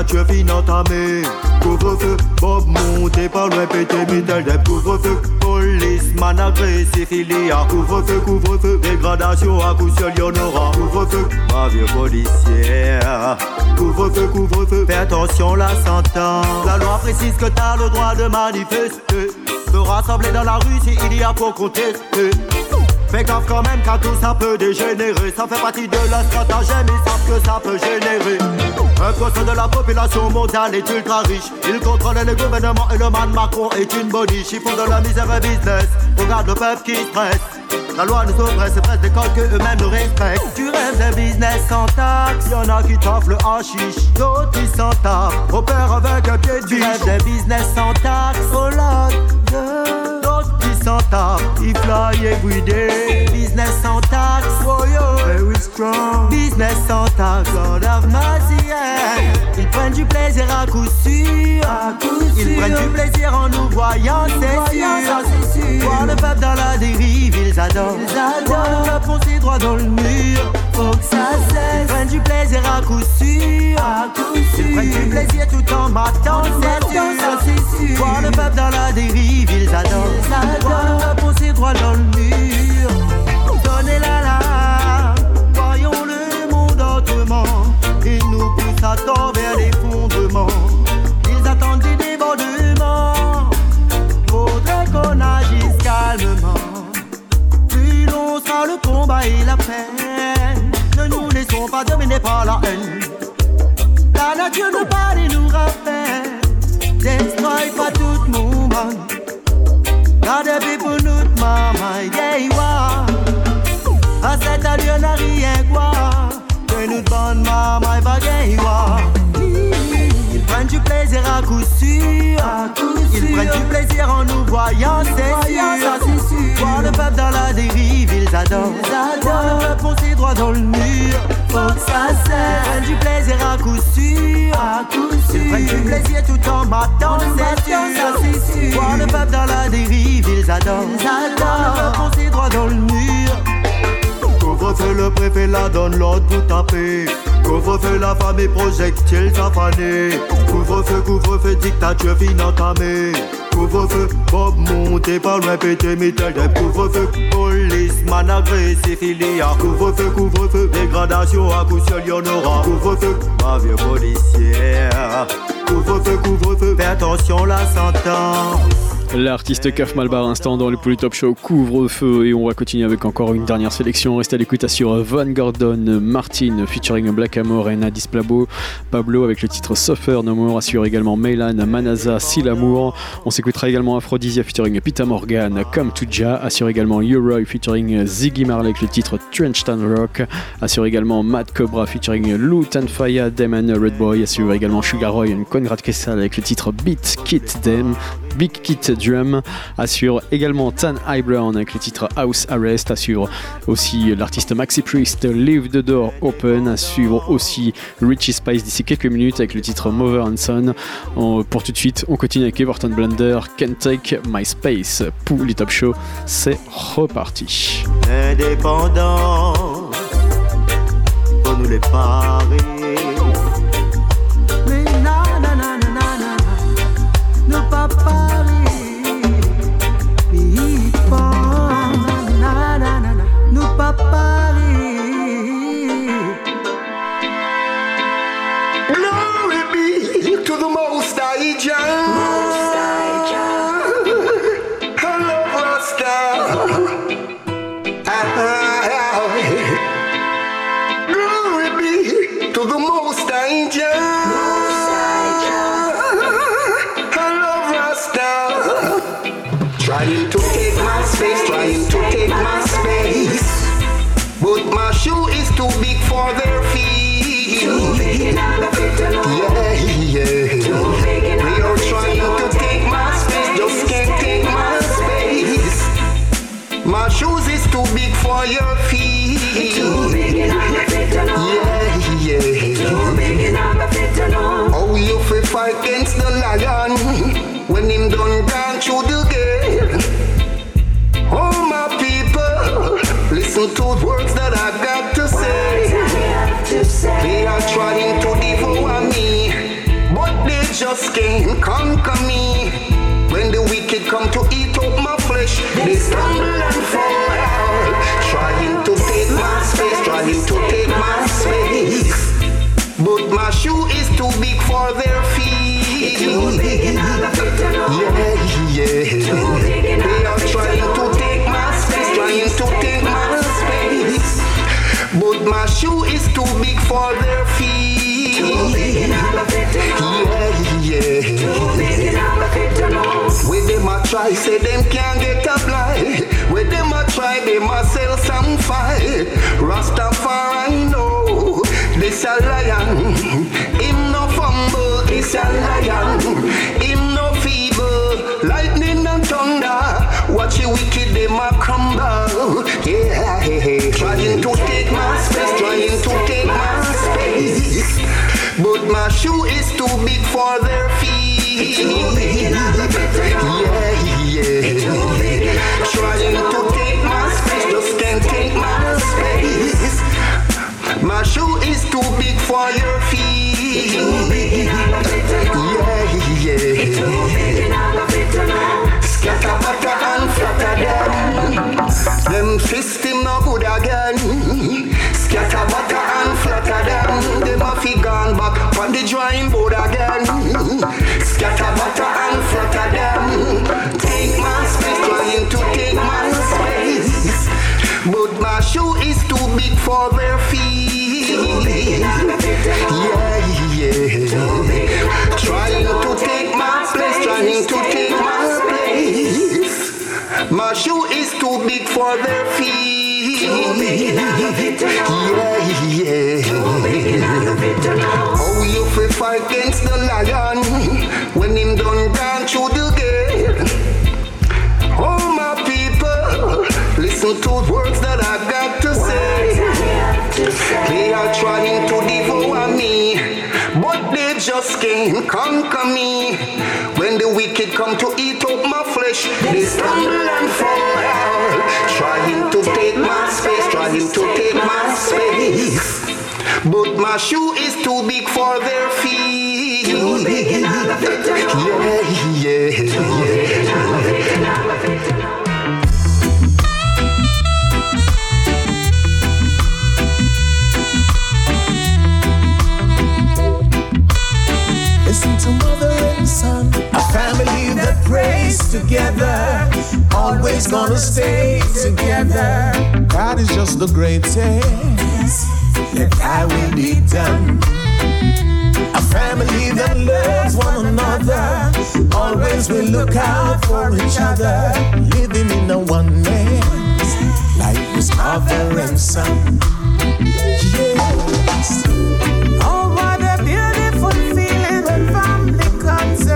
Couvre-feu, dictature fin entamée. Couvre-feu, Bob monté par loin, pété, mitel des Couvre-feu, policeman agressif, il y a. Couvre-feu, couvre-feu, dégradation à coup sûr, y'en aura. Couvre-feu, vieux policière. Couvre-feu, couvre-feu, fais attention, la sentence. La loi précise que t'as le droit de manifester. Se rassembler dans la rue si il y a pour contester. Fais gaffe quand même car tout ça peut dégénérer Ça fait partie de la stratagème, ils savent que ça peut générer Un poisson de la population mondiale est ultra riche. Il contrôle le gouvernement et le man Macron est une boniche Ils font de la misère un business, regarde le peuple qui stresse. La loi nous oppresse, c'est presque des codes que eux-mêmes nous respectent. Tu rêves d'un business sans taxe, y'en a qui t'offrent le hashish, d'autres qui s'en. Opère avec un pied de Tu rêves d'un business sans taxe, oh. Tapent. Ils fly everyday, business sans taxe, oh yo, very strong. Business sans taxe, Lord of mercy, yeah. Ils prennent du plaisir à coup sûr, à coup sûr. Ils prennent du plaisir en nous voyant, c'est sûr. Voir le peuple dans la dérive, ils adorent. Ils adorent. Voir le peuple foncer droit dans le mur, faut que ça cesse. Prennent du plaisir à coup sûr, à coup sûr. Prennent du plaisir tout en m'attendant, c'est sûr. c'est sûr. Voir le peuple dans la dérive, ils adorent. Ils adorent. Voir le peuple droit dans le mur. Donnez la la, voyons le monde autrement. Ils nous poussent à tort vers l'effondrement. Ils attendent des débordements. Faudrait qu'on agisse calmement. Plus long sera le combat et la peine. Nature nous parle et nous rappelle. Destroy pas tout mouvement. The people nous mama, yeah, wa. À cette allure n'a rien quoi. Que nous bonne maman, va gagner wa. Ils prennent du plaisir à coup sûr. Ils prennent du plaisir en nous voyant, c'est sûr. Voir le peuple dans la dérive, ils adorent. Voir le peuple foncer droit dans le mur. Faut que ça cesse. Ils prennent du plaisir à coup sûr. Ils prennent du plaisir tout en m'attendant, c'est sûr. Voir le peuple dans la dérive, ils adorent. Voir le peuple foncer droit dans le mur. Couvre-feu, le préfet la donne l'ordre pour taper. Couvre-feu, la femme et projectiles affanés. Couvre-feu, couvre-feu, dictature fin entamée. Couvre-feu, Bob monté par loin, pété, mitel des couvre-feu. Policeman agressif, il y a couvre-feu, couvre-feu. Dégradation à coup sûr, y'en aura. Couvre-feu, ma vieux policière. Couvre-feu, couvre-feu, fais attention, la sentence. L'artiste Kaf Malbar instant dans le Polytop Show couvre-feu et on va continuer avec encore une dernière sélection. Restez à l'écoute sur Van Gordon Martin featuring Black Amor et Nadis Plabo Pablo avec le titre Suffer No More assure également Meylan Manaza Si l'amour. On s'écoutera également Aphrodisia featuring Pita Morgan Come to Ja assure également Uroy featuring Ziggy Marley avec le titre Trenchtown Rock assure également Matt Cobra featuring Lou Tanfaya Red Boy assure également Sugar Roy et Conrad Kessal avec le titre Beat Kit Dem Big Kit Assure également Tan Brown avec le titre House Arrest, assure aussi l'artiste Maxi Priest Leave the Door Open, assure aussi Richie Spice d'ici quelques minutes avec le titre Mother and Son. Pour tout de suite, on continue avec Everton Blender, Can't Take My Space. Pour les Top Show, c'est reparti. Indépendant, nous les parer. Most big your feet. Yeah, yeah. Oh, you fi fight against the lion when him done gone through the gate. Oh, my people, listen to the words that I got to say. They are trying to devour me, but they just can't conquer my shoe is too big for their feet. Yeah, yeah. They are trying to take my space, trying to take my space. But my shoe is too big for their feet. Yeah, yeah. When them a try, say them can't get a blind. When them a try, them a sell some fight. Rastafari know this a lion. Lion. Him no feeble, lightning and thunder. Watch the wicked, them a crumble. Yeah, trying to take my space, trying to take my space. But my shoe is too big for their feet. Yeah, yeah. Trying to take my space, just can't take my space. My shoe is too big for your feet. Them. Them system no good again. Scatter, butter, and flatter them. Them a fi gone back on the drawing board again. Scatter, butter, for their feet. Yeah, yeah. Oh, you fi fight against the lion when him done gone through the gate. Oh, my people, listen to the words that I got to say. They are trying to devour me, but they just can't conquer me. When the wicked come to eat up my flesh, they stumble and fall. Trying to take my space. But my shoe is too big for their feet. Yeah, yeah, yeah. Listen to mother and son, a family that prays together, always gonna stay together. God is just the greatest. That I will be done. A family that loves one another, always will look out for each other, living in a oneness, like this mother and son. Yes.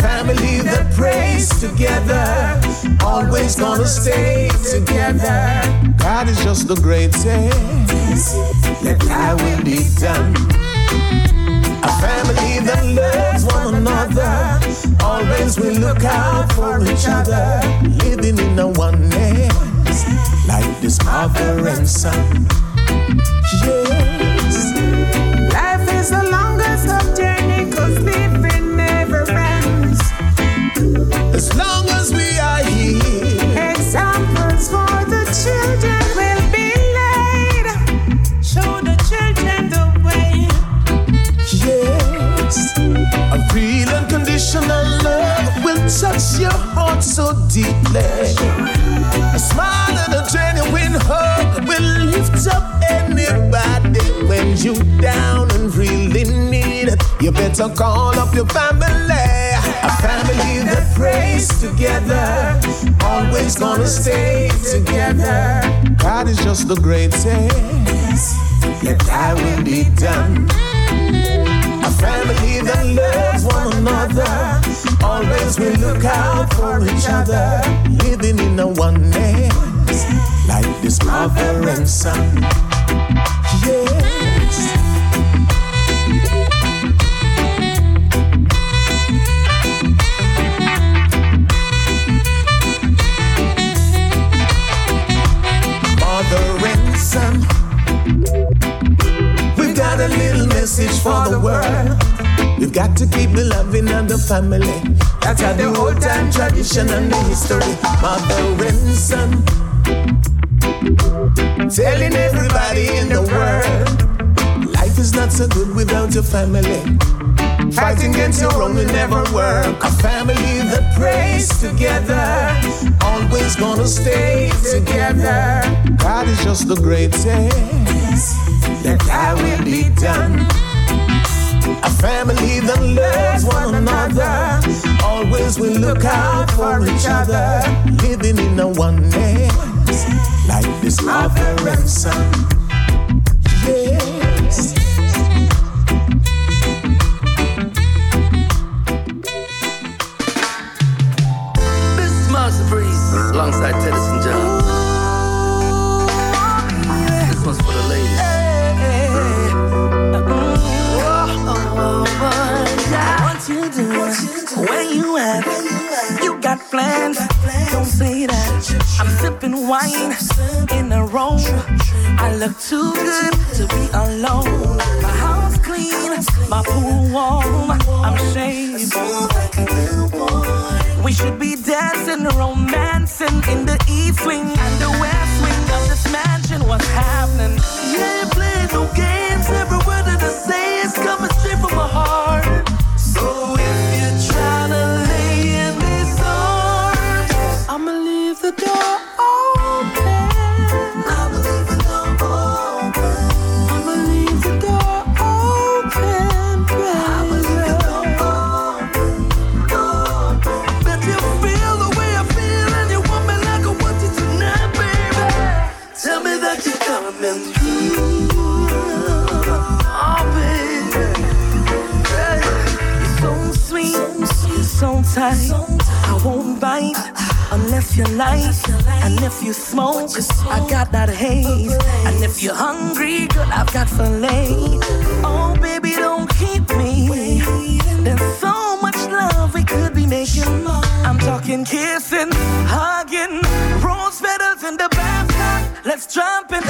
family that prays together. Always gonna stay together. God is just the greatest. Let thy will be done. A family that loves one another. Always will look out for each other. Living in a oneness. Like this mother and son. Yes. Life is the longest of journey, cause deeply. A smile and a genuine hug will lift up anybody when you down and really need it. You better call up your family. A family that prays together, always gonna stay together. God is just the greatest. Let thy will be done. A family that loves one another always we look out for each other, living in a oneness like this mother and son. Yes. Got a little message for the world. We've got to keep the loving of the family. That's how the old time tradition and the history. Mother and son. Telling everybody in the world. Life is not so good without your family. Fighting against your own will never work. A family that prays together, always gonna stay together. God is just the greatest. Let thy will be done. A family that loves one another, always will look out for each other, living in a oneness like this mother and son. I'm wine in a room. I look too good to be alone. My house clean, my pool warm. I'm shaved. We should be dancing, romancing in the east wing and the west wing of this mansion. What's happening? Yeah, unless you like. And if you smoke, I got that haze. And if you're hungry, good, I've got filet. Oh, baby, don't keep me. There's so much love we could be making. I'm talking kissing, hugging, rose petals in the bathtub. Let's jump in,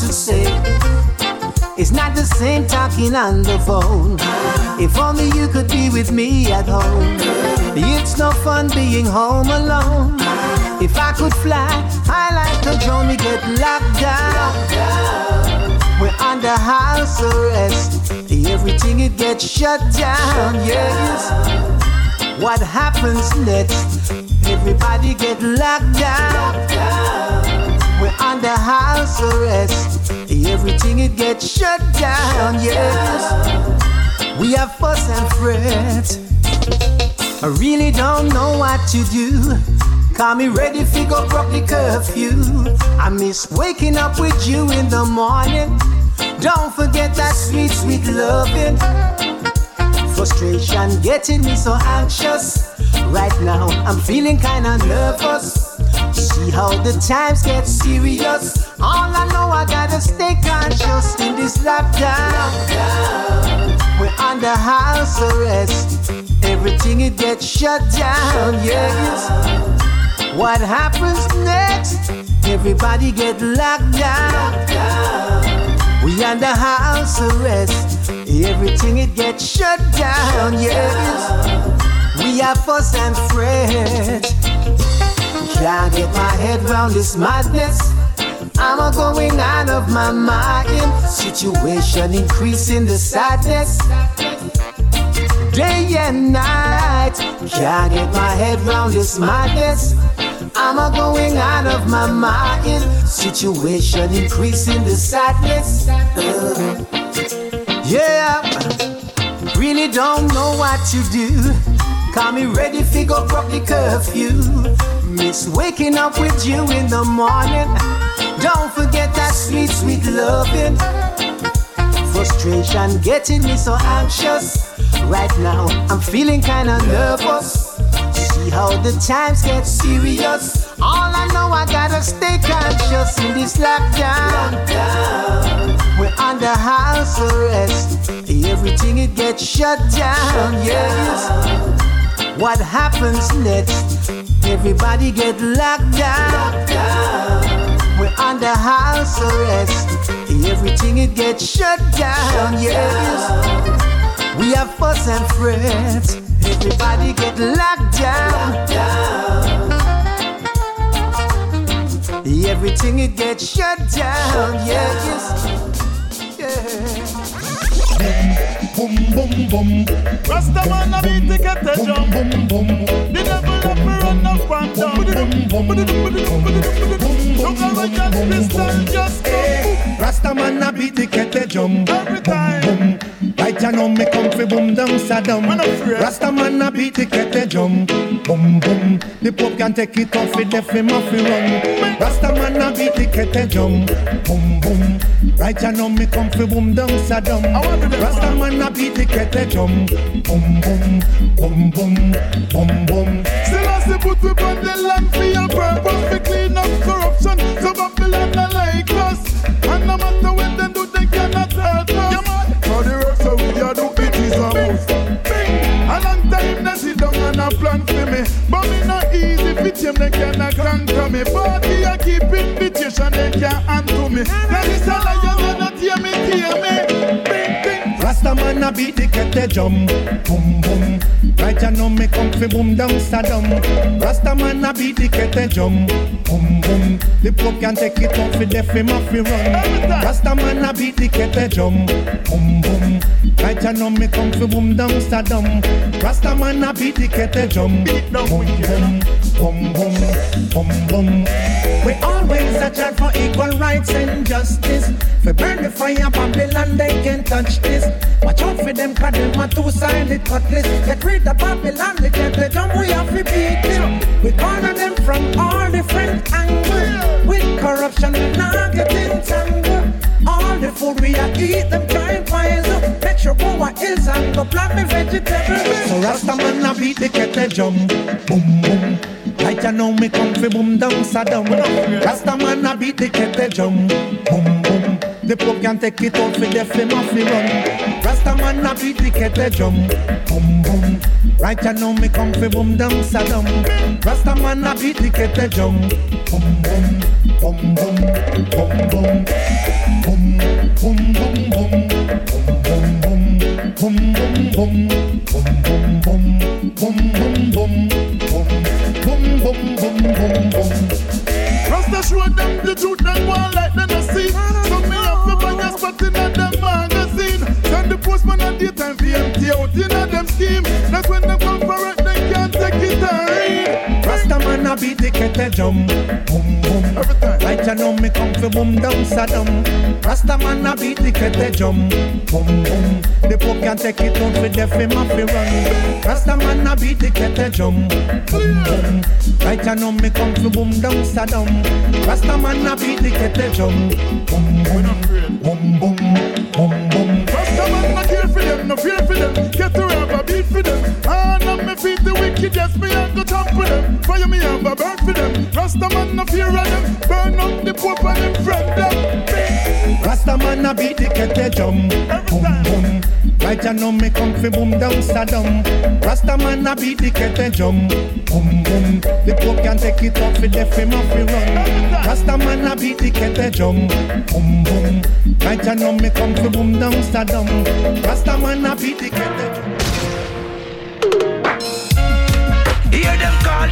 to say. It's not the same talking on the phone. If only you could be with me at home. It's no fun being home alone. If I could fly, I like to drone, we get locked down. We're under house arrest. Everything it gets shut down, yes. What happens next? Everybody get locked down. We're under house arrest. Everything it gets shut down, yes. We have fuss and fret. I really don't know what to do. Call me ready fi go broke the curfew. I miss waking up with you in the morning. Don't forget that sweet, sweet loving. Frustration getting me so anxious. Right now, I'm feeling kinda nervous. How the times get serious. All I know, I gotta stay conscious in this lockdown. We're under house arrest. Everything it gets shut down, yes. What happens next? Everybody get locked down. We under house arrest. Everything it gets shut down, yes. We are fuss and fret. Can't get my head round this madness. I'm a going out of my mind. Situation increasing the sadness. Day and night. Can't get my head round this madness. I'm a going out of my mind. Situation increasing the sadness. Uh, yeah. Really don't know what to do. Call me ready, figure broke the curfew. Miss waking up with you in the morning. Don't forget that sweet, sweet loving. Frustration getting me so anxious. Right now, I'm feeling kinda nervous. See how the times get serious. All I know, I gotta stay conscious in this lockdown. We're under house arrest. Everything it gets shut down, yes. What happens next? Everybody get locked down. We're under house arrest. Everything it gets shut down, yes. We have fuss and fret. Everybody get locked down. Everything it gets shut down, yes. Boom, boom, boom. Rasta man a beat to get the jump. Boom, boom, boom. The devil up me run up and down. Boom. Sugar with just pistol just go. Rasta man a beat the kettle jump. Every time. Right you know me come fi boom down Saddam. Rasta man a beat the kettle drum. Boom boom. The Pope can take it off it left him off run. Rasta man a beat the kettle drum. Boom boom. Right you know me come fi boom down Saddam. Rasta man a beat the kettle drum. Boom boom. Boom boom. Boom boom. Still I say put we on the land for your purpose to clean up corruption. So Babylon not like us. And no matter what they do, they cannot hurt us. For the rest of we are do it is a move. A long time they sit down and a plan for me. But me not easy fit him, they cannot conquer me. But we are keep invitation, they can't handle me. Now this a lion, you not hear me, hear me. Bing, bing. Rasta man a beat the kettle drum. Boom boom. Right you know me come fi boom down Saddam. Rasta man a beat the kettle drum. Boom boom. The Pope can take it off fi left him off fi run. Rasta man a beat the kettle drum. Boom boom. Right you know me come fi boom down Saddam. Rasta man a beat the kettle drum. Boom boom. Boom boom. Boom boom. We always a chat for equal rights and justice. Fi burn the fire Babylon, they can't touch this. Watch out for them, cause them a two-sided cutlass. Get rid of Babylon, they get the jump, we have to beat them. We corner them from all different angles. With corruption, we not get entangled. All the food we a eat, them and wise up. Make sure power is and go plant me vegetables. So Rasta man a beat the kettle drum, boom boom. Right you know me come fi boom down Saddam. Rasta man a beat the kettle drum, boom boom. The Pope can take it out fi deaf him off fi run. Rasta man a beat the kettle drum, boom boom. Right you know me come fi boom down Saddam. Rasta man a beat the kettle drum, boom boom, boom boom, boom boom, boom boom boom boom, boom boom boom, boom boom boom, boom boom boom, boom boom boom, boom boom boom boom. Rasta show them the truth and go like they no see. So me have to buy a spot in a them magazine. Send the postman a daytime for empty out in a them scheme. That's when them come for it, they can't take it and read. Rasta man a beat the kettle drum, fi boom down Saddam. Rasta man a beat the kettle drum, boom boom. The Pope can take it out fi deaf him off fi run. Rasta man a beat the kettle drum, boom boom. Right know me come fi boom down Saddam. Rasta man a beat the kettle drum, boom boom, boom boom, boom boom. Rasta man not care for them, no fear for them. Get wicked, yes me and go for them. Fire me have a burn for them. Rasta man no fear of them. Burn up the Pope and them friend them. Rasta man a beat the kettle drum, boom boom. Right you know me come fi boom down Saddam. Rasta man a beat the kettle drum, boom boom. The Pope can take it off fi deaf him off fi run. Rasta man a beat the kettle drum, boom boom. Right you know me come fi boom down Saddam. Rasta man a beat the kettle drum.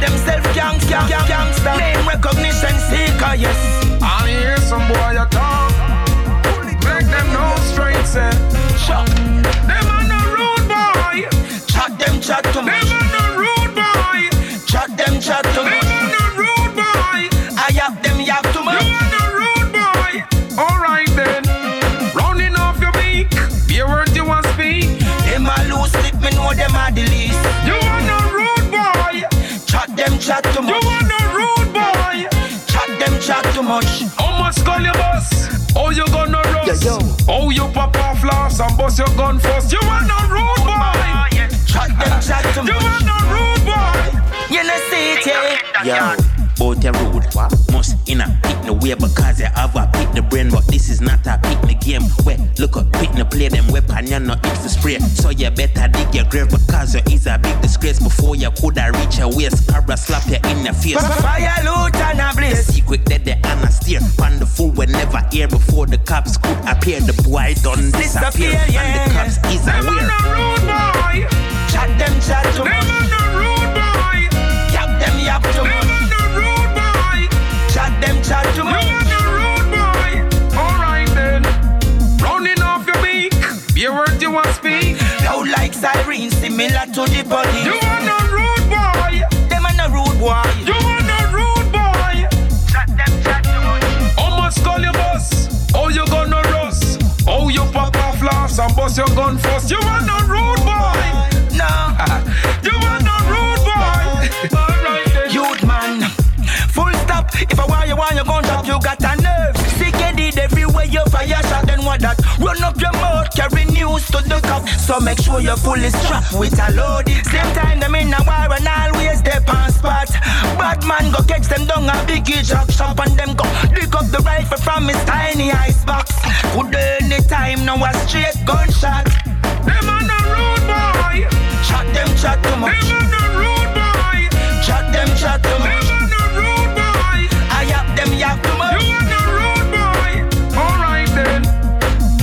Themselves gangsta, gang- gangsta. Name recognition seeker, yes. I hear some boy a talk. Make them know straight eh? say. Shut. Them a no rude boy. Chat them chat too much. Them a no rude boy. Chat them chat too Them much. a no rude boy. I have them yak too much. You no rude boy. Alright then. Rounding off your beak. Be a word you want speak. Them a loose lip, me know them the Chat them chat too You much. a no rude boy. Chat them chat too much. How much call your boss? Oh, you gonna rust? Yo, yo. Oh, you pop off last and bust your gun first. You a no rude boy. Chat them chat too much. You much. a no rude boy. You know see it, yeah. Yo, both your road. Must in a pick the way because you have a pick the brain, but this is not a pick the game. Wait, look up, pick the play them weapon, you're not it for spray. So you better dig your grave because you is a big disgrace before you coulda reach your waist. Cobra slap you in the face. Fire loot and a blaze. Secret that the and a steer. Pan the fool will never hear before the cops could appear. The boy done disappear, Disappear, yeah, and the cops is Them aware. no rude boy. Chat them chat Them a no rude boy. Yap them yap too Them Them chat too You much. a no rude boy. Alright then. Rounding off your beak. Be a word you want speak. Loud like siren, similar to the body. You a no rude boy. Them a no rude boy. You a no rude boy. Chat them chat much. How much call your boss? Oh, you gonna rust? Oh, you pop off last and bust your gun first. You ah, If I want you, want you, gun up, you got a nerve. Sick it everywhere you fire shot, then what that? Run up your mouth, carry news to the cop. So make sure you're fully strapped with a load. Same time, them in a war and always they on spot. Bad man go catch them down a biggie jock shop and them go dig up the rifle from his tiny icebox. Could anytime now a straight gunshot. Them on the road boy. chat them, chat too much. Them on the road boy. chat them, chat too much. I yap them yap too much. You on the road, boy. Alright then.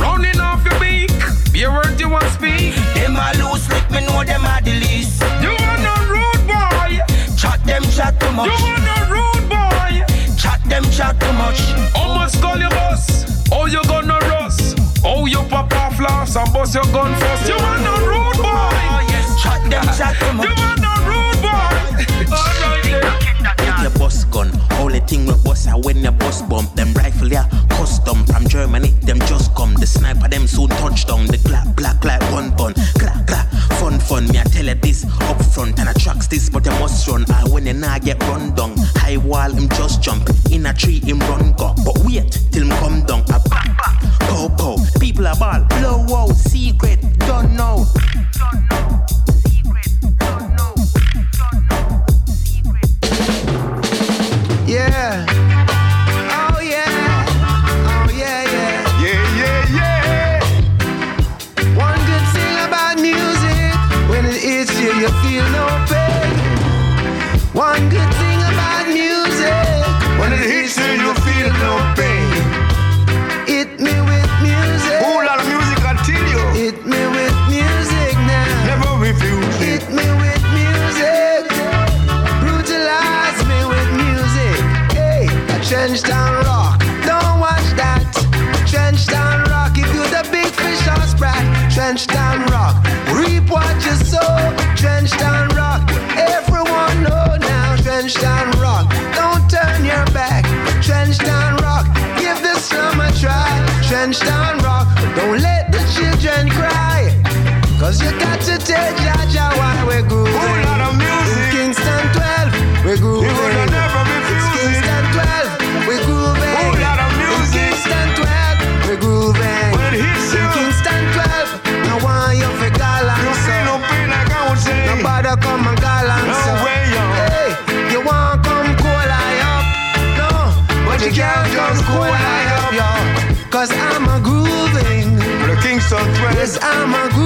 Rounding off your beak. Be a word you want speak. Them a loose lick, me know them a the least. You on the road, boy. Chat them chat too much. You on the road, boy. Chat them chat too much. How much call your boss? Oh, you gonna rust? Oh, you pop off last and bust your gun first. You on the road, boy. Ah, chat them chat too much. You on the road, boy. Alright then. With your boss gun, only thing we boss are when your boss bump. Them rifle yeah, custom from Germany, them just come. The sniper them soon touchdown. The clap black like one bun, clap clap, fun fun. Me I tell you this up front and I tracks this, but you must run. I when you nah get run down, high wall him just jump in a tree him run go. But wait till him come down, a back back, pow pow. People are ball, blow out, secret, don't know. Cause you got to tell Jah Jah why we're grooving. Whole lot of music. In Kingston 12, we're grooving. You would never refuse It's it. Kingston 12, we're grooving. Whole lot of In. Kingston 12, we're grooving. When it hits you, In Kingston 12, no one you for you gallant. feel no pain like I would say. Nobody come and gallant. No way, yo. Hey, you want come cool I up? No, but you can't come cool I up, yo. Cause I'm a grooving. The Kingston 12. Yes, I'm a grooving.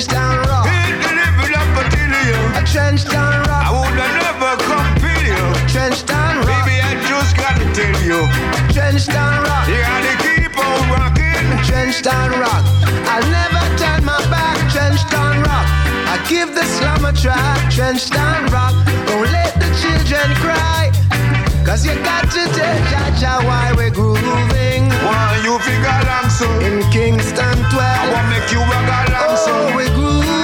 Trench down rock. Hit the level up until you. A trench down I would never compete you. Trench down rock. Baby, I just gotta tell you. Trench down rock. You gotta keep on rocking. Trench down rock. I'll never turn my back. Trench down rock. I give the slum a try. Trench down rock. Don't let the children cry. Cause you got to tell Jah Jah why we're grooving. Why you figure along so? In Kingston 12. I 12. want make you rock along so. Oh, we're grooving.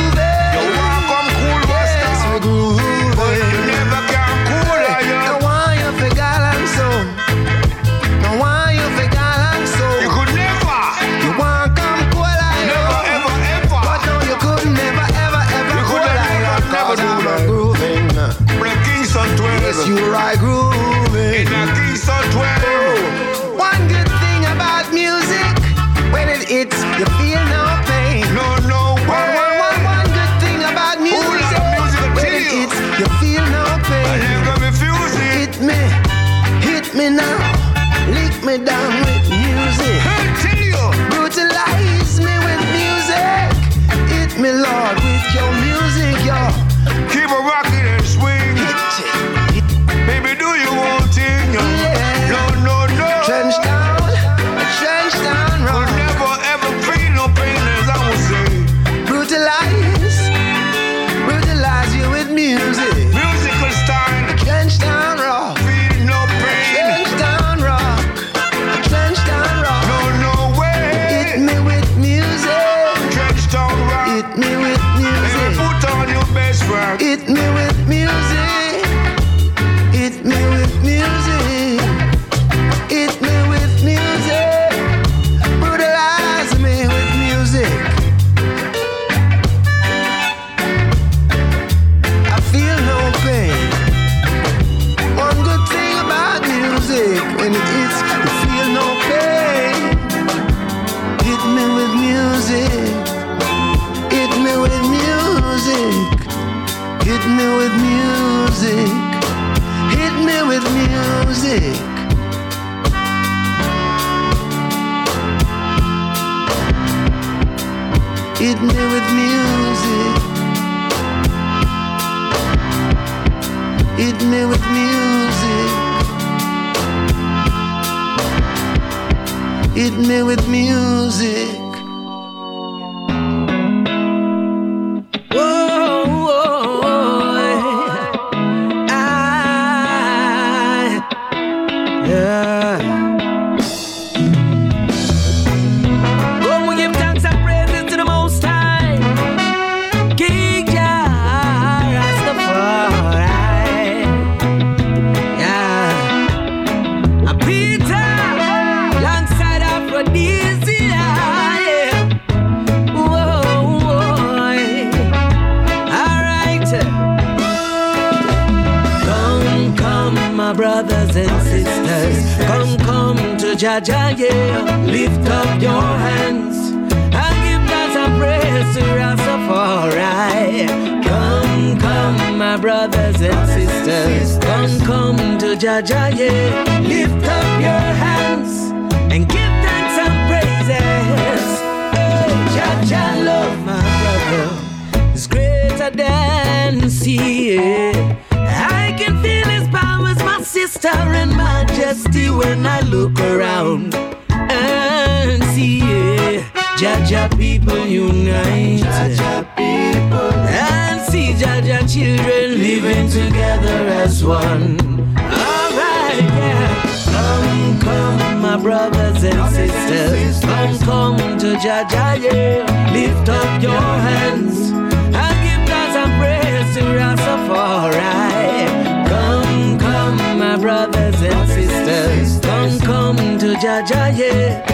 One. Alright, yeah. Come, come, my brothers and sisters. Come, come to Jah Jah, yeah. Lift up your hands and give thanks and praise to Rastafari. Come, come, my brothers and sisters. Come, come to Jaja, yeah.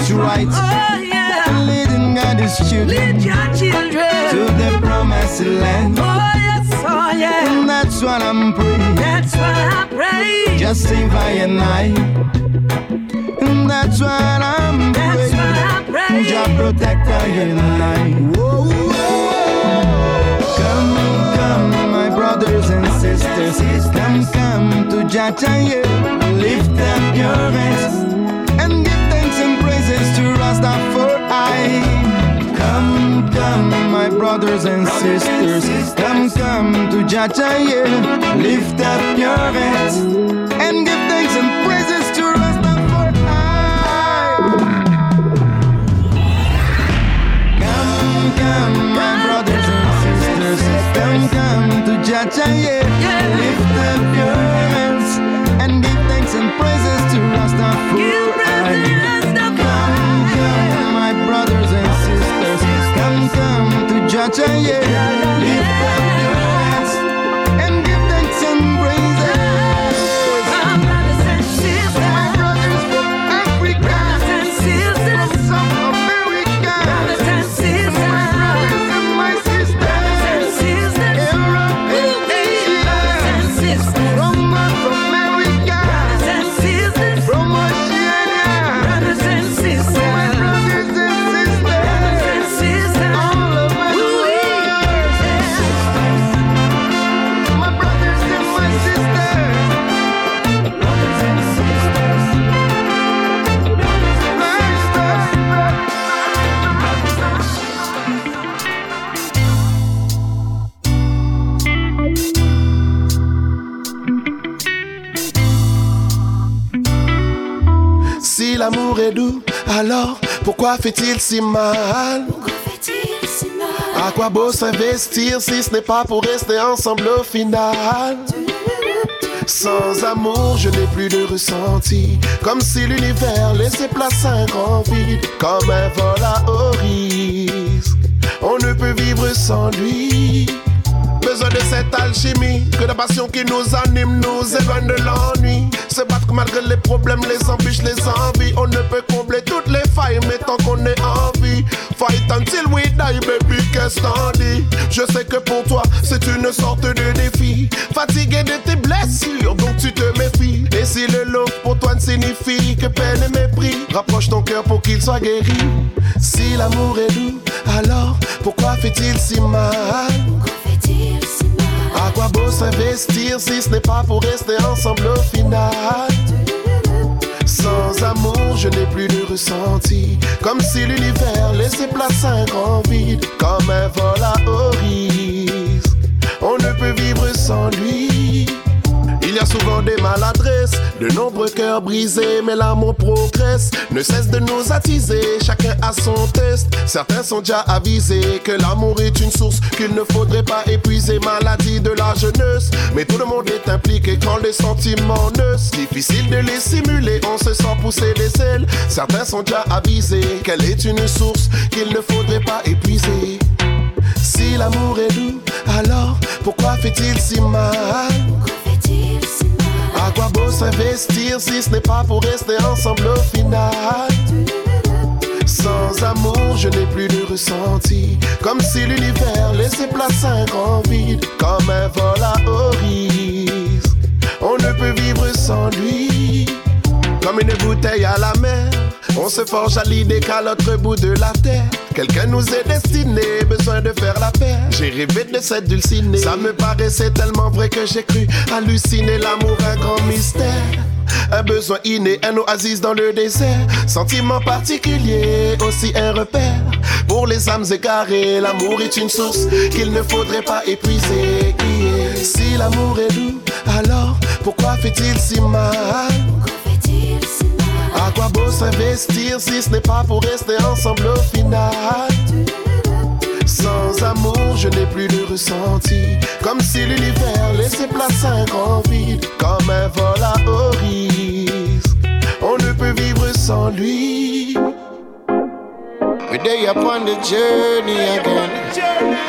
Is right. Oh, yeah. Leading God's children. Lead your children. To the promised land. Oh, yes, oh, yeah. And that's what I'm praying. That's what I pray. Just save I and I. And that's what I'm That's what I pray. Jah protect I and I. Whoa, whoa. Come, come, my brothers and sisters. Come, come to Jah, Jah. Lift up your hands Rastafari. Come, come, my brothers and sisters. Come, come to yeah. Lift up your hands and give thanks and praises to Rastafari. Come, come, my brothers and sisters. Come, come to Jah, to Jah, est doux, alors pourquoi fait-il si mal? À quoi beau s'investir si ce n'est pas pour rester ensemble au final? Sans amour, je n'ai plus de ressenti. Comme si l'univers laissait place à un grand vide. Comme un vol à haut risque. On ne peut vivre sans lui. Besoin de cette alchimie, que la passion qui nous anime nous éloigne de l'ennui. Battre malgré les problèmes, les embûches, les envies. On ne peut combler toutes les failles, mais tant qu'on est en vie. Fight until we die, baby, qu'est-ce t'en dis? Je sais que pour toi, c'est une sorte de défi. Fatigué de tes blessures, donc tu te méfies. Et si le love pour toi ne signifie que peine et mépris, rapproche ton cœur pour qu'il soit guéri. Si l'amour est doux, alors pourquoi fait-il si mal? Quoi beau s'investir si ce n'est pas pour rester ensemble au final? Sans amour, je n'ai plus de ressenti. Comme si l'univers laissait place à un grand vide. Comme un vol à haut risque. On ne peut vivre sans lui. Il y a souvent des maladresses, de nombreux cœurs brisés, mais l'amour progresse, ne cesse de nous attiser, chacun a son test. Certains sont déjà avisés que l'amour est une source qu'il ne faudrait pas épuiser, maladie de la jeunesse. Mais tout le monde est impliqué quand les sentiments naissent. Difficile de les simuler, on se sent pousser les ailes. Certains sont déjà avisés qu'elle est une source qu'il ne faudrait pas épuiser. Si l'amour est doux, alors pourquoi fait-il si mal? À quoi beau s'investir si ce n'est pas pour rester ensemble au final? Sans amour, je n'ai plus de ressenti. Comme si l'univers laissait place à un grand vide. Comme un vol à. On ne peut vivre sans lui. Comme une bouteille à la mer. On se forge à l'idée qu'à l'autre bout de la terre, quelqu'un nous est destiné, besoin de faire la paix. J'ai rêvé de cette dulcinée, ça me paraissait tellement vrai que j'ai cru halluciner l'amour, un grand mystère. Un besoin inné, un oasis dans le désert. Sentiment particulier, aussi un repère. Pour les âmes égarées, l'amour est une source qu'il ne faudrait pas épuiser. Si l'amour est doux, alors pourquoi fait-il si mal? À quoi beau s'investir si ce n'est pas pour rester ensemble au final? Sans amour, je n'ai plus de ressenti. Comme si l'univers laissait place à un grand vide. Comme un vol à haut risque. On ne peut vivre sans lui. We day upon the journey again.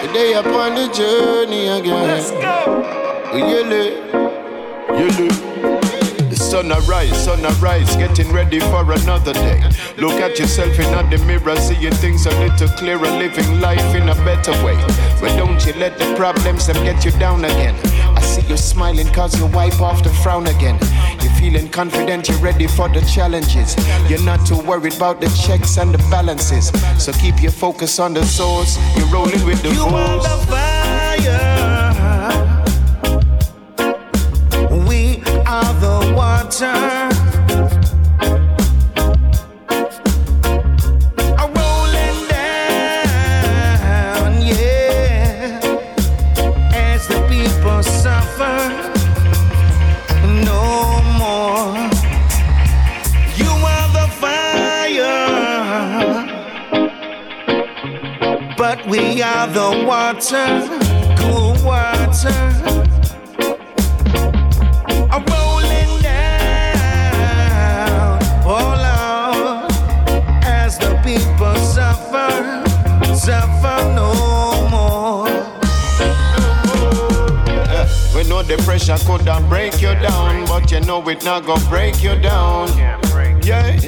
We day upon the journey again. Let's go. Yele, yele. Sun arise, sun arise, getting ready for another day. Look at yourself in the mirror, seeing things a little clearer, living life in a better way. But don't you let the problems them get you down again. I see you smiling cause you wipe off the frown again. You're feeling confident, you're ready for the challenges. You're not too worried about the checks and the balances. So keep your focus on the source. You're rolling with the You but we are the water, cool water. The pressure could have break you down, but you know it not gonna break you down. Yeah,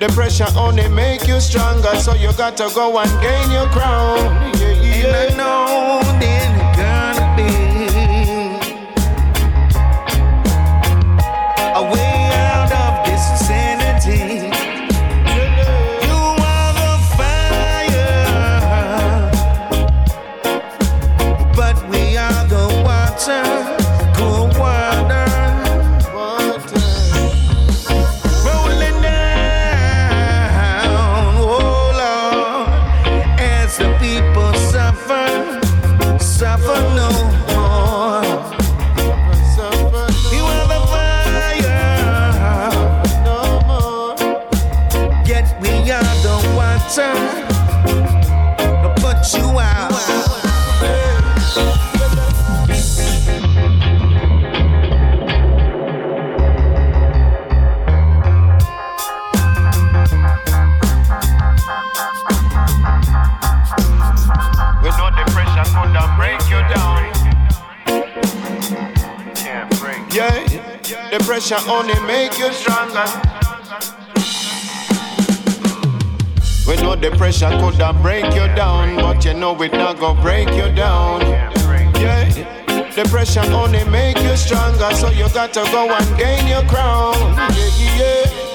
the pressure only make you stronger, so you got to go and gain your crown. Yeah, yeah. Pressure only make you stronger. We know the pressure could have break you down, but you know it not gonna break you down. Yeah, the pressure only make you stronger, so you got to go and gain your crown. Yeah, yeah.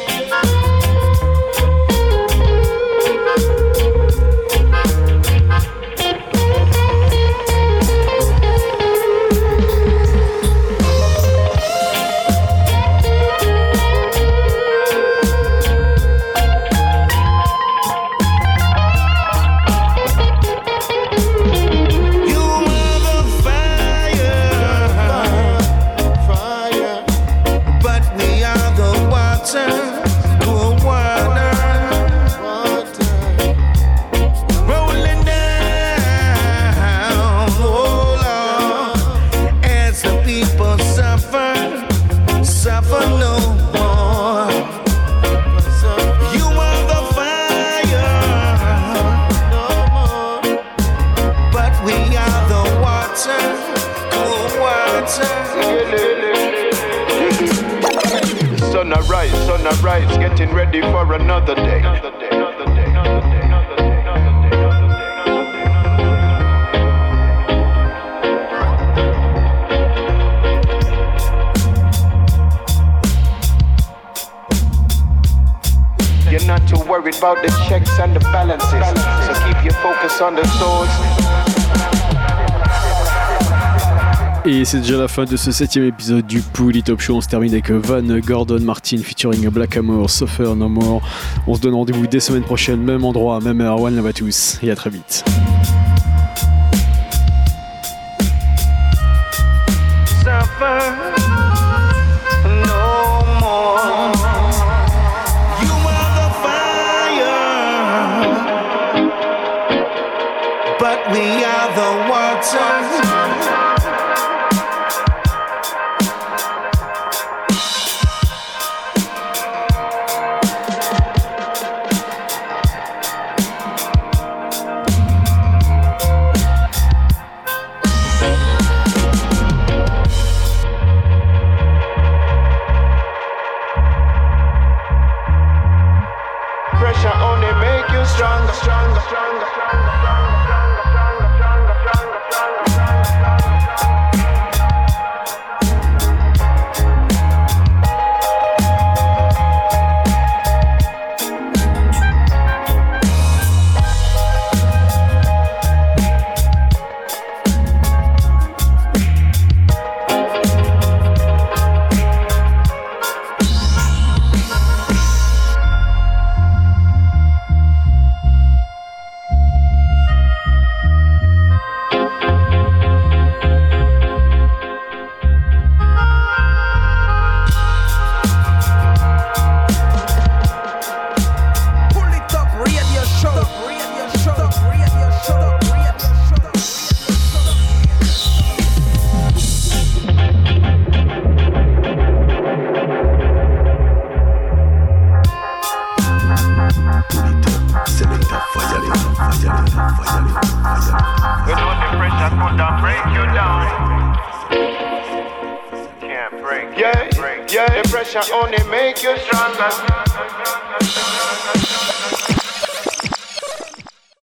Getting ready for another day. You're not too worried about the checks and the balances, so keep your focus on the source. Et c'est déjà la fin de ce septième épisode du Pouli Top Show. On se termine avec Van Gordon Martin featuring Black Amor, Suffer No More. On se donne rendez-vous dès semaine prochaine, même endroit, même heure. One love à tous et à très vite.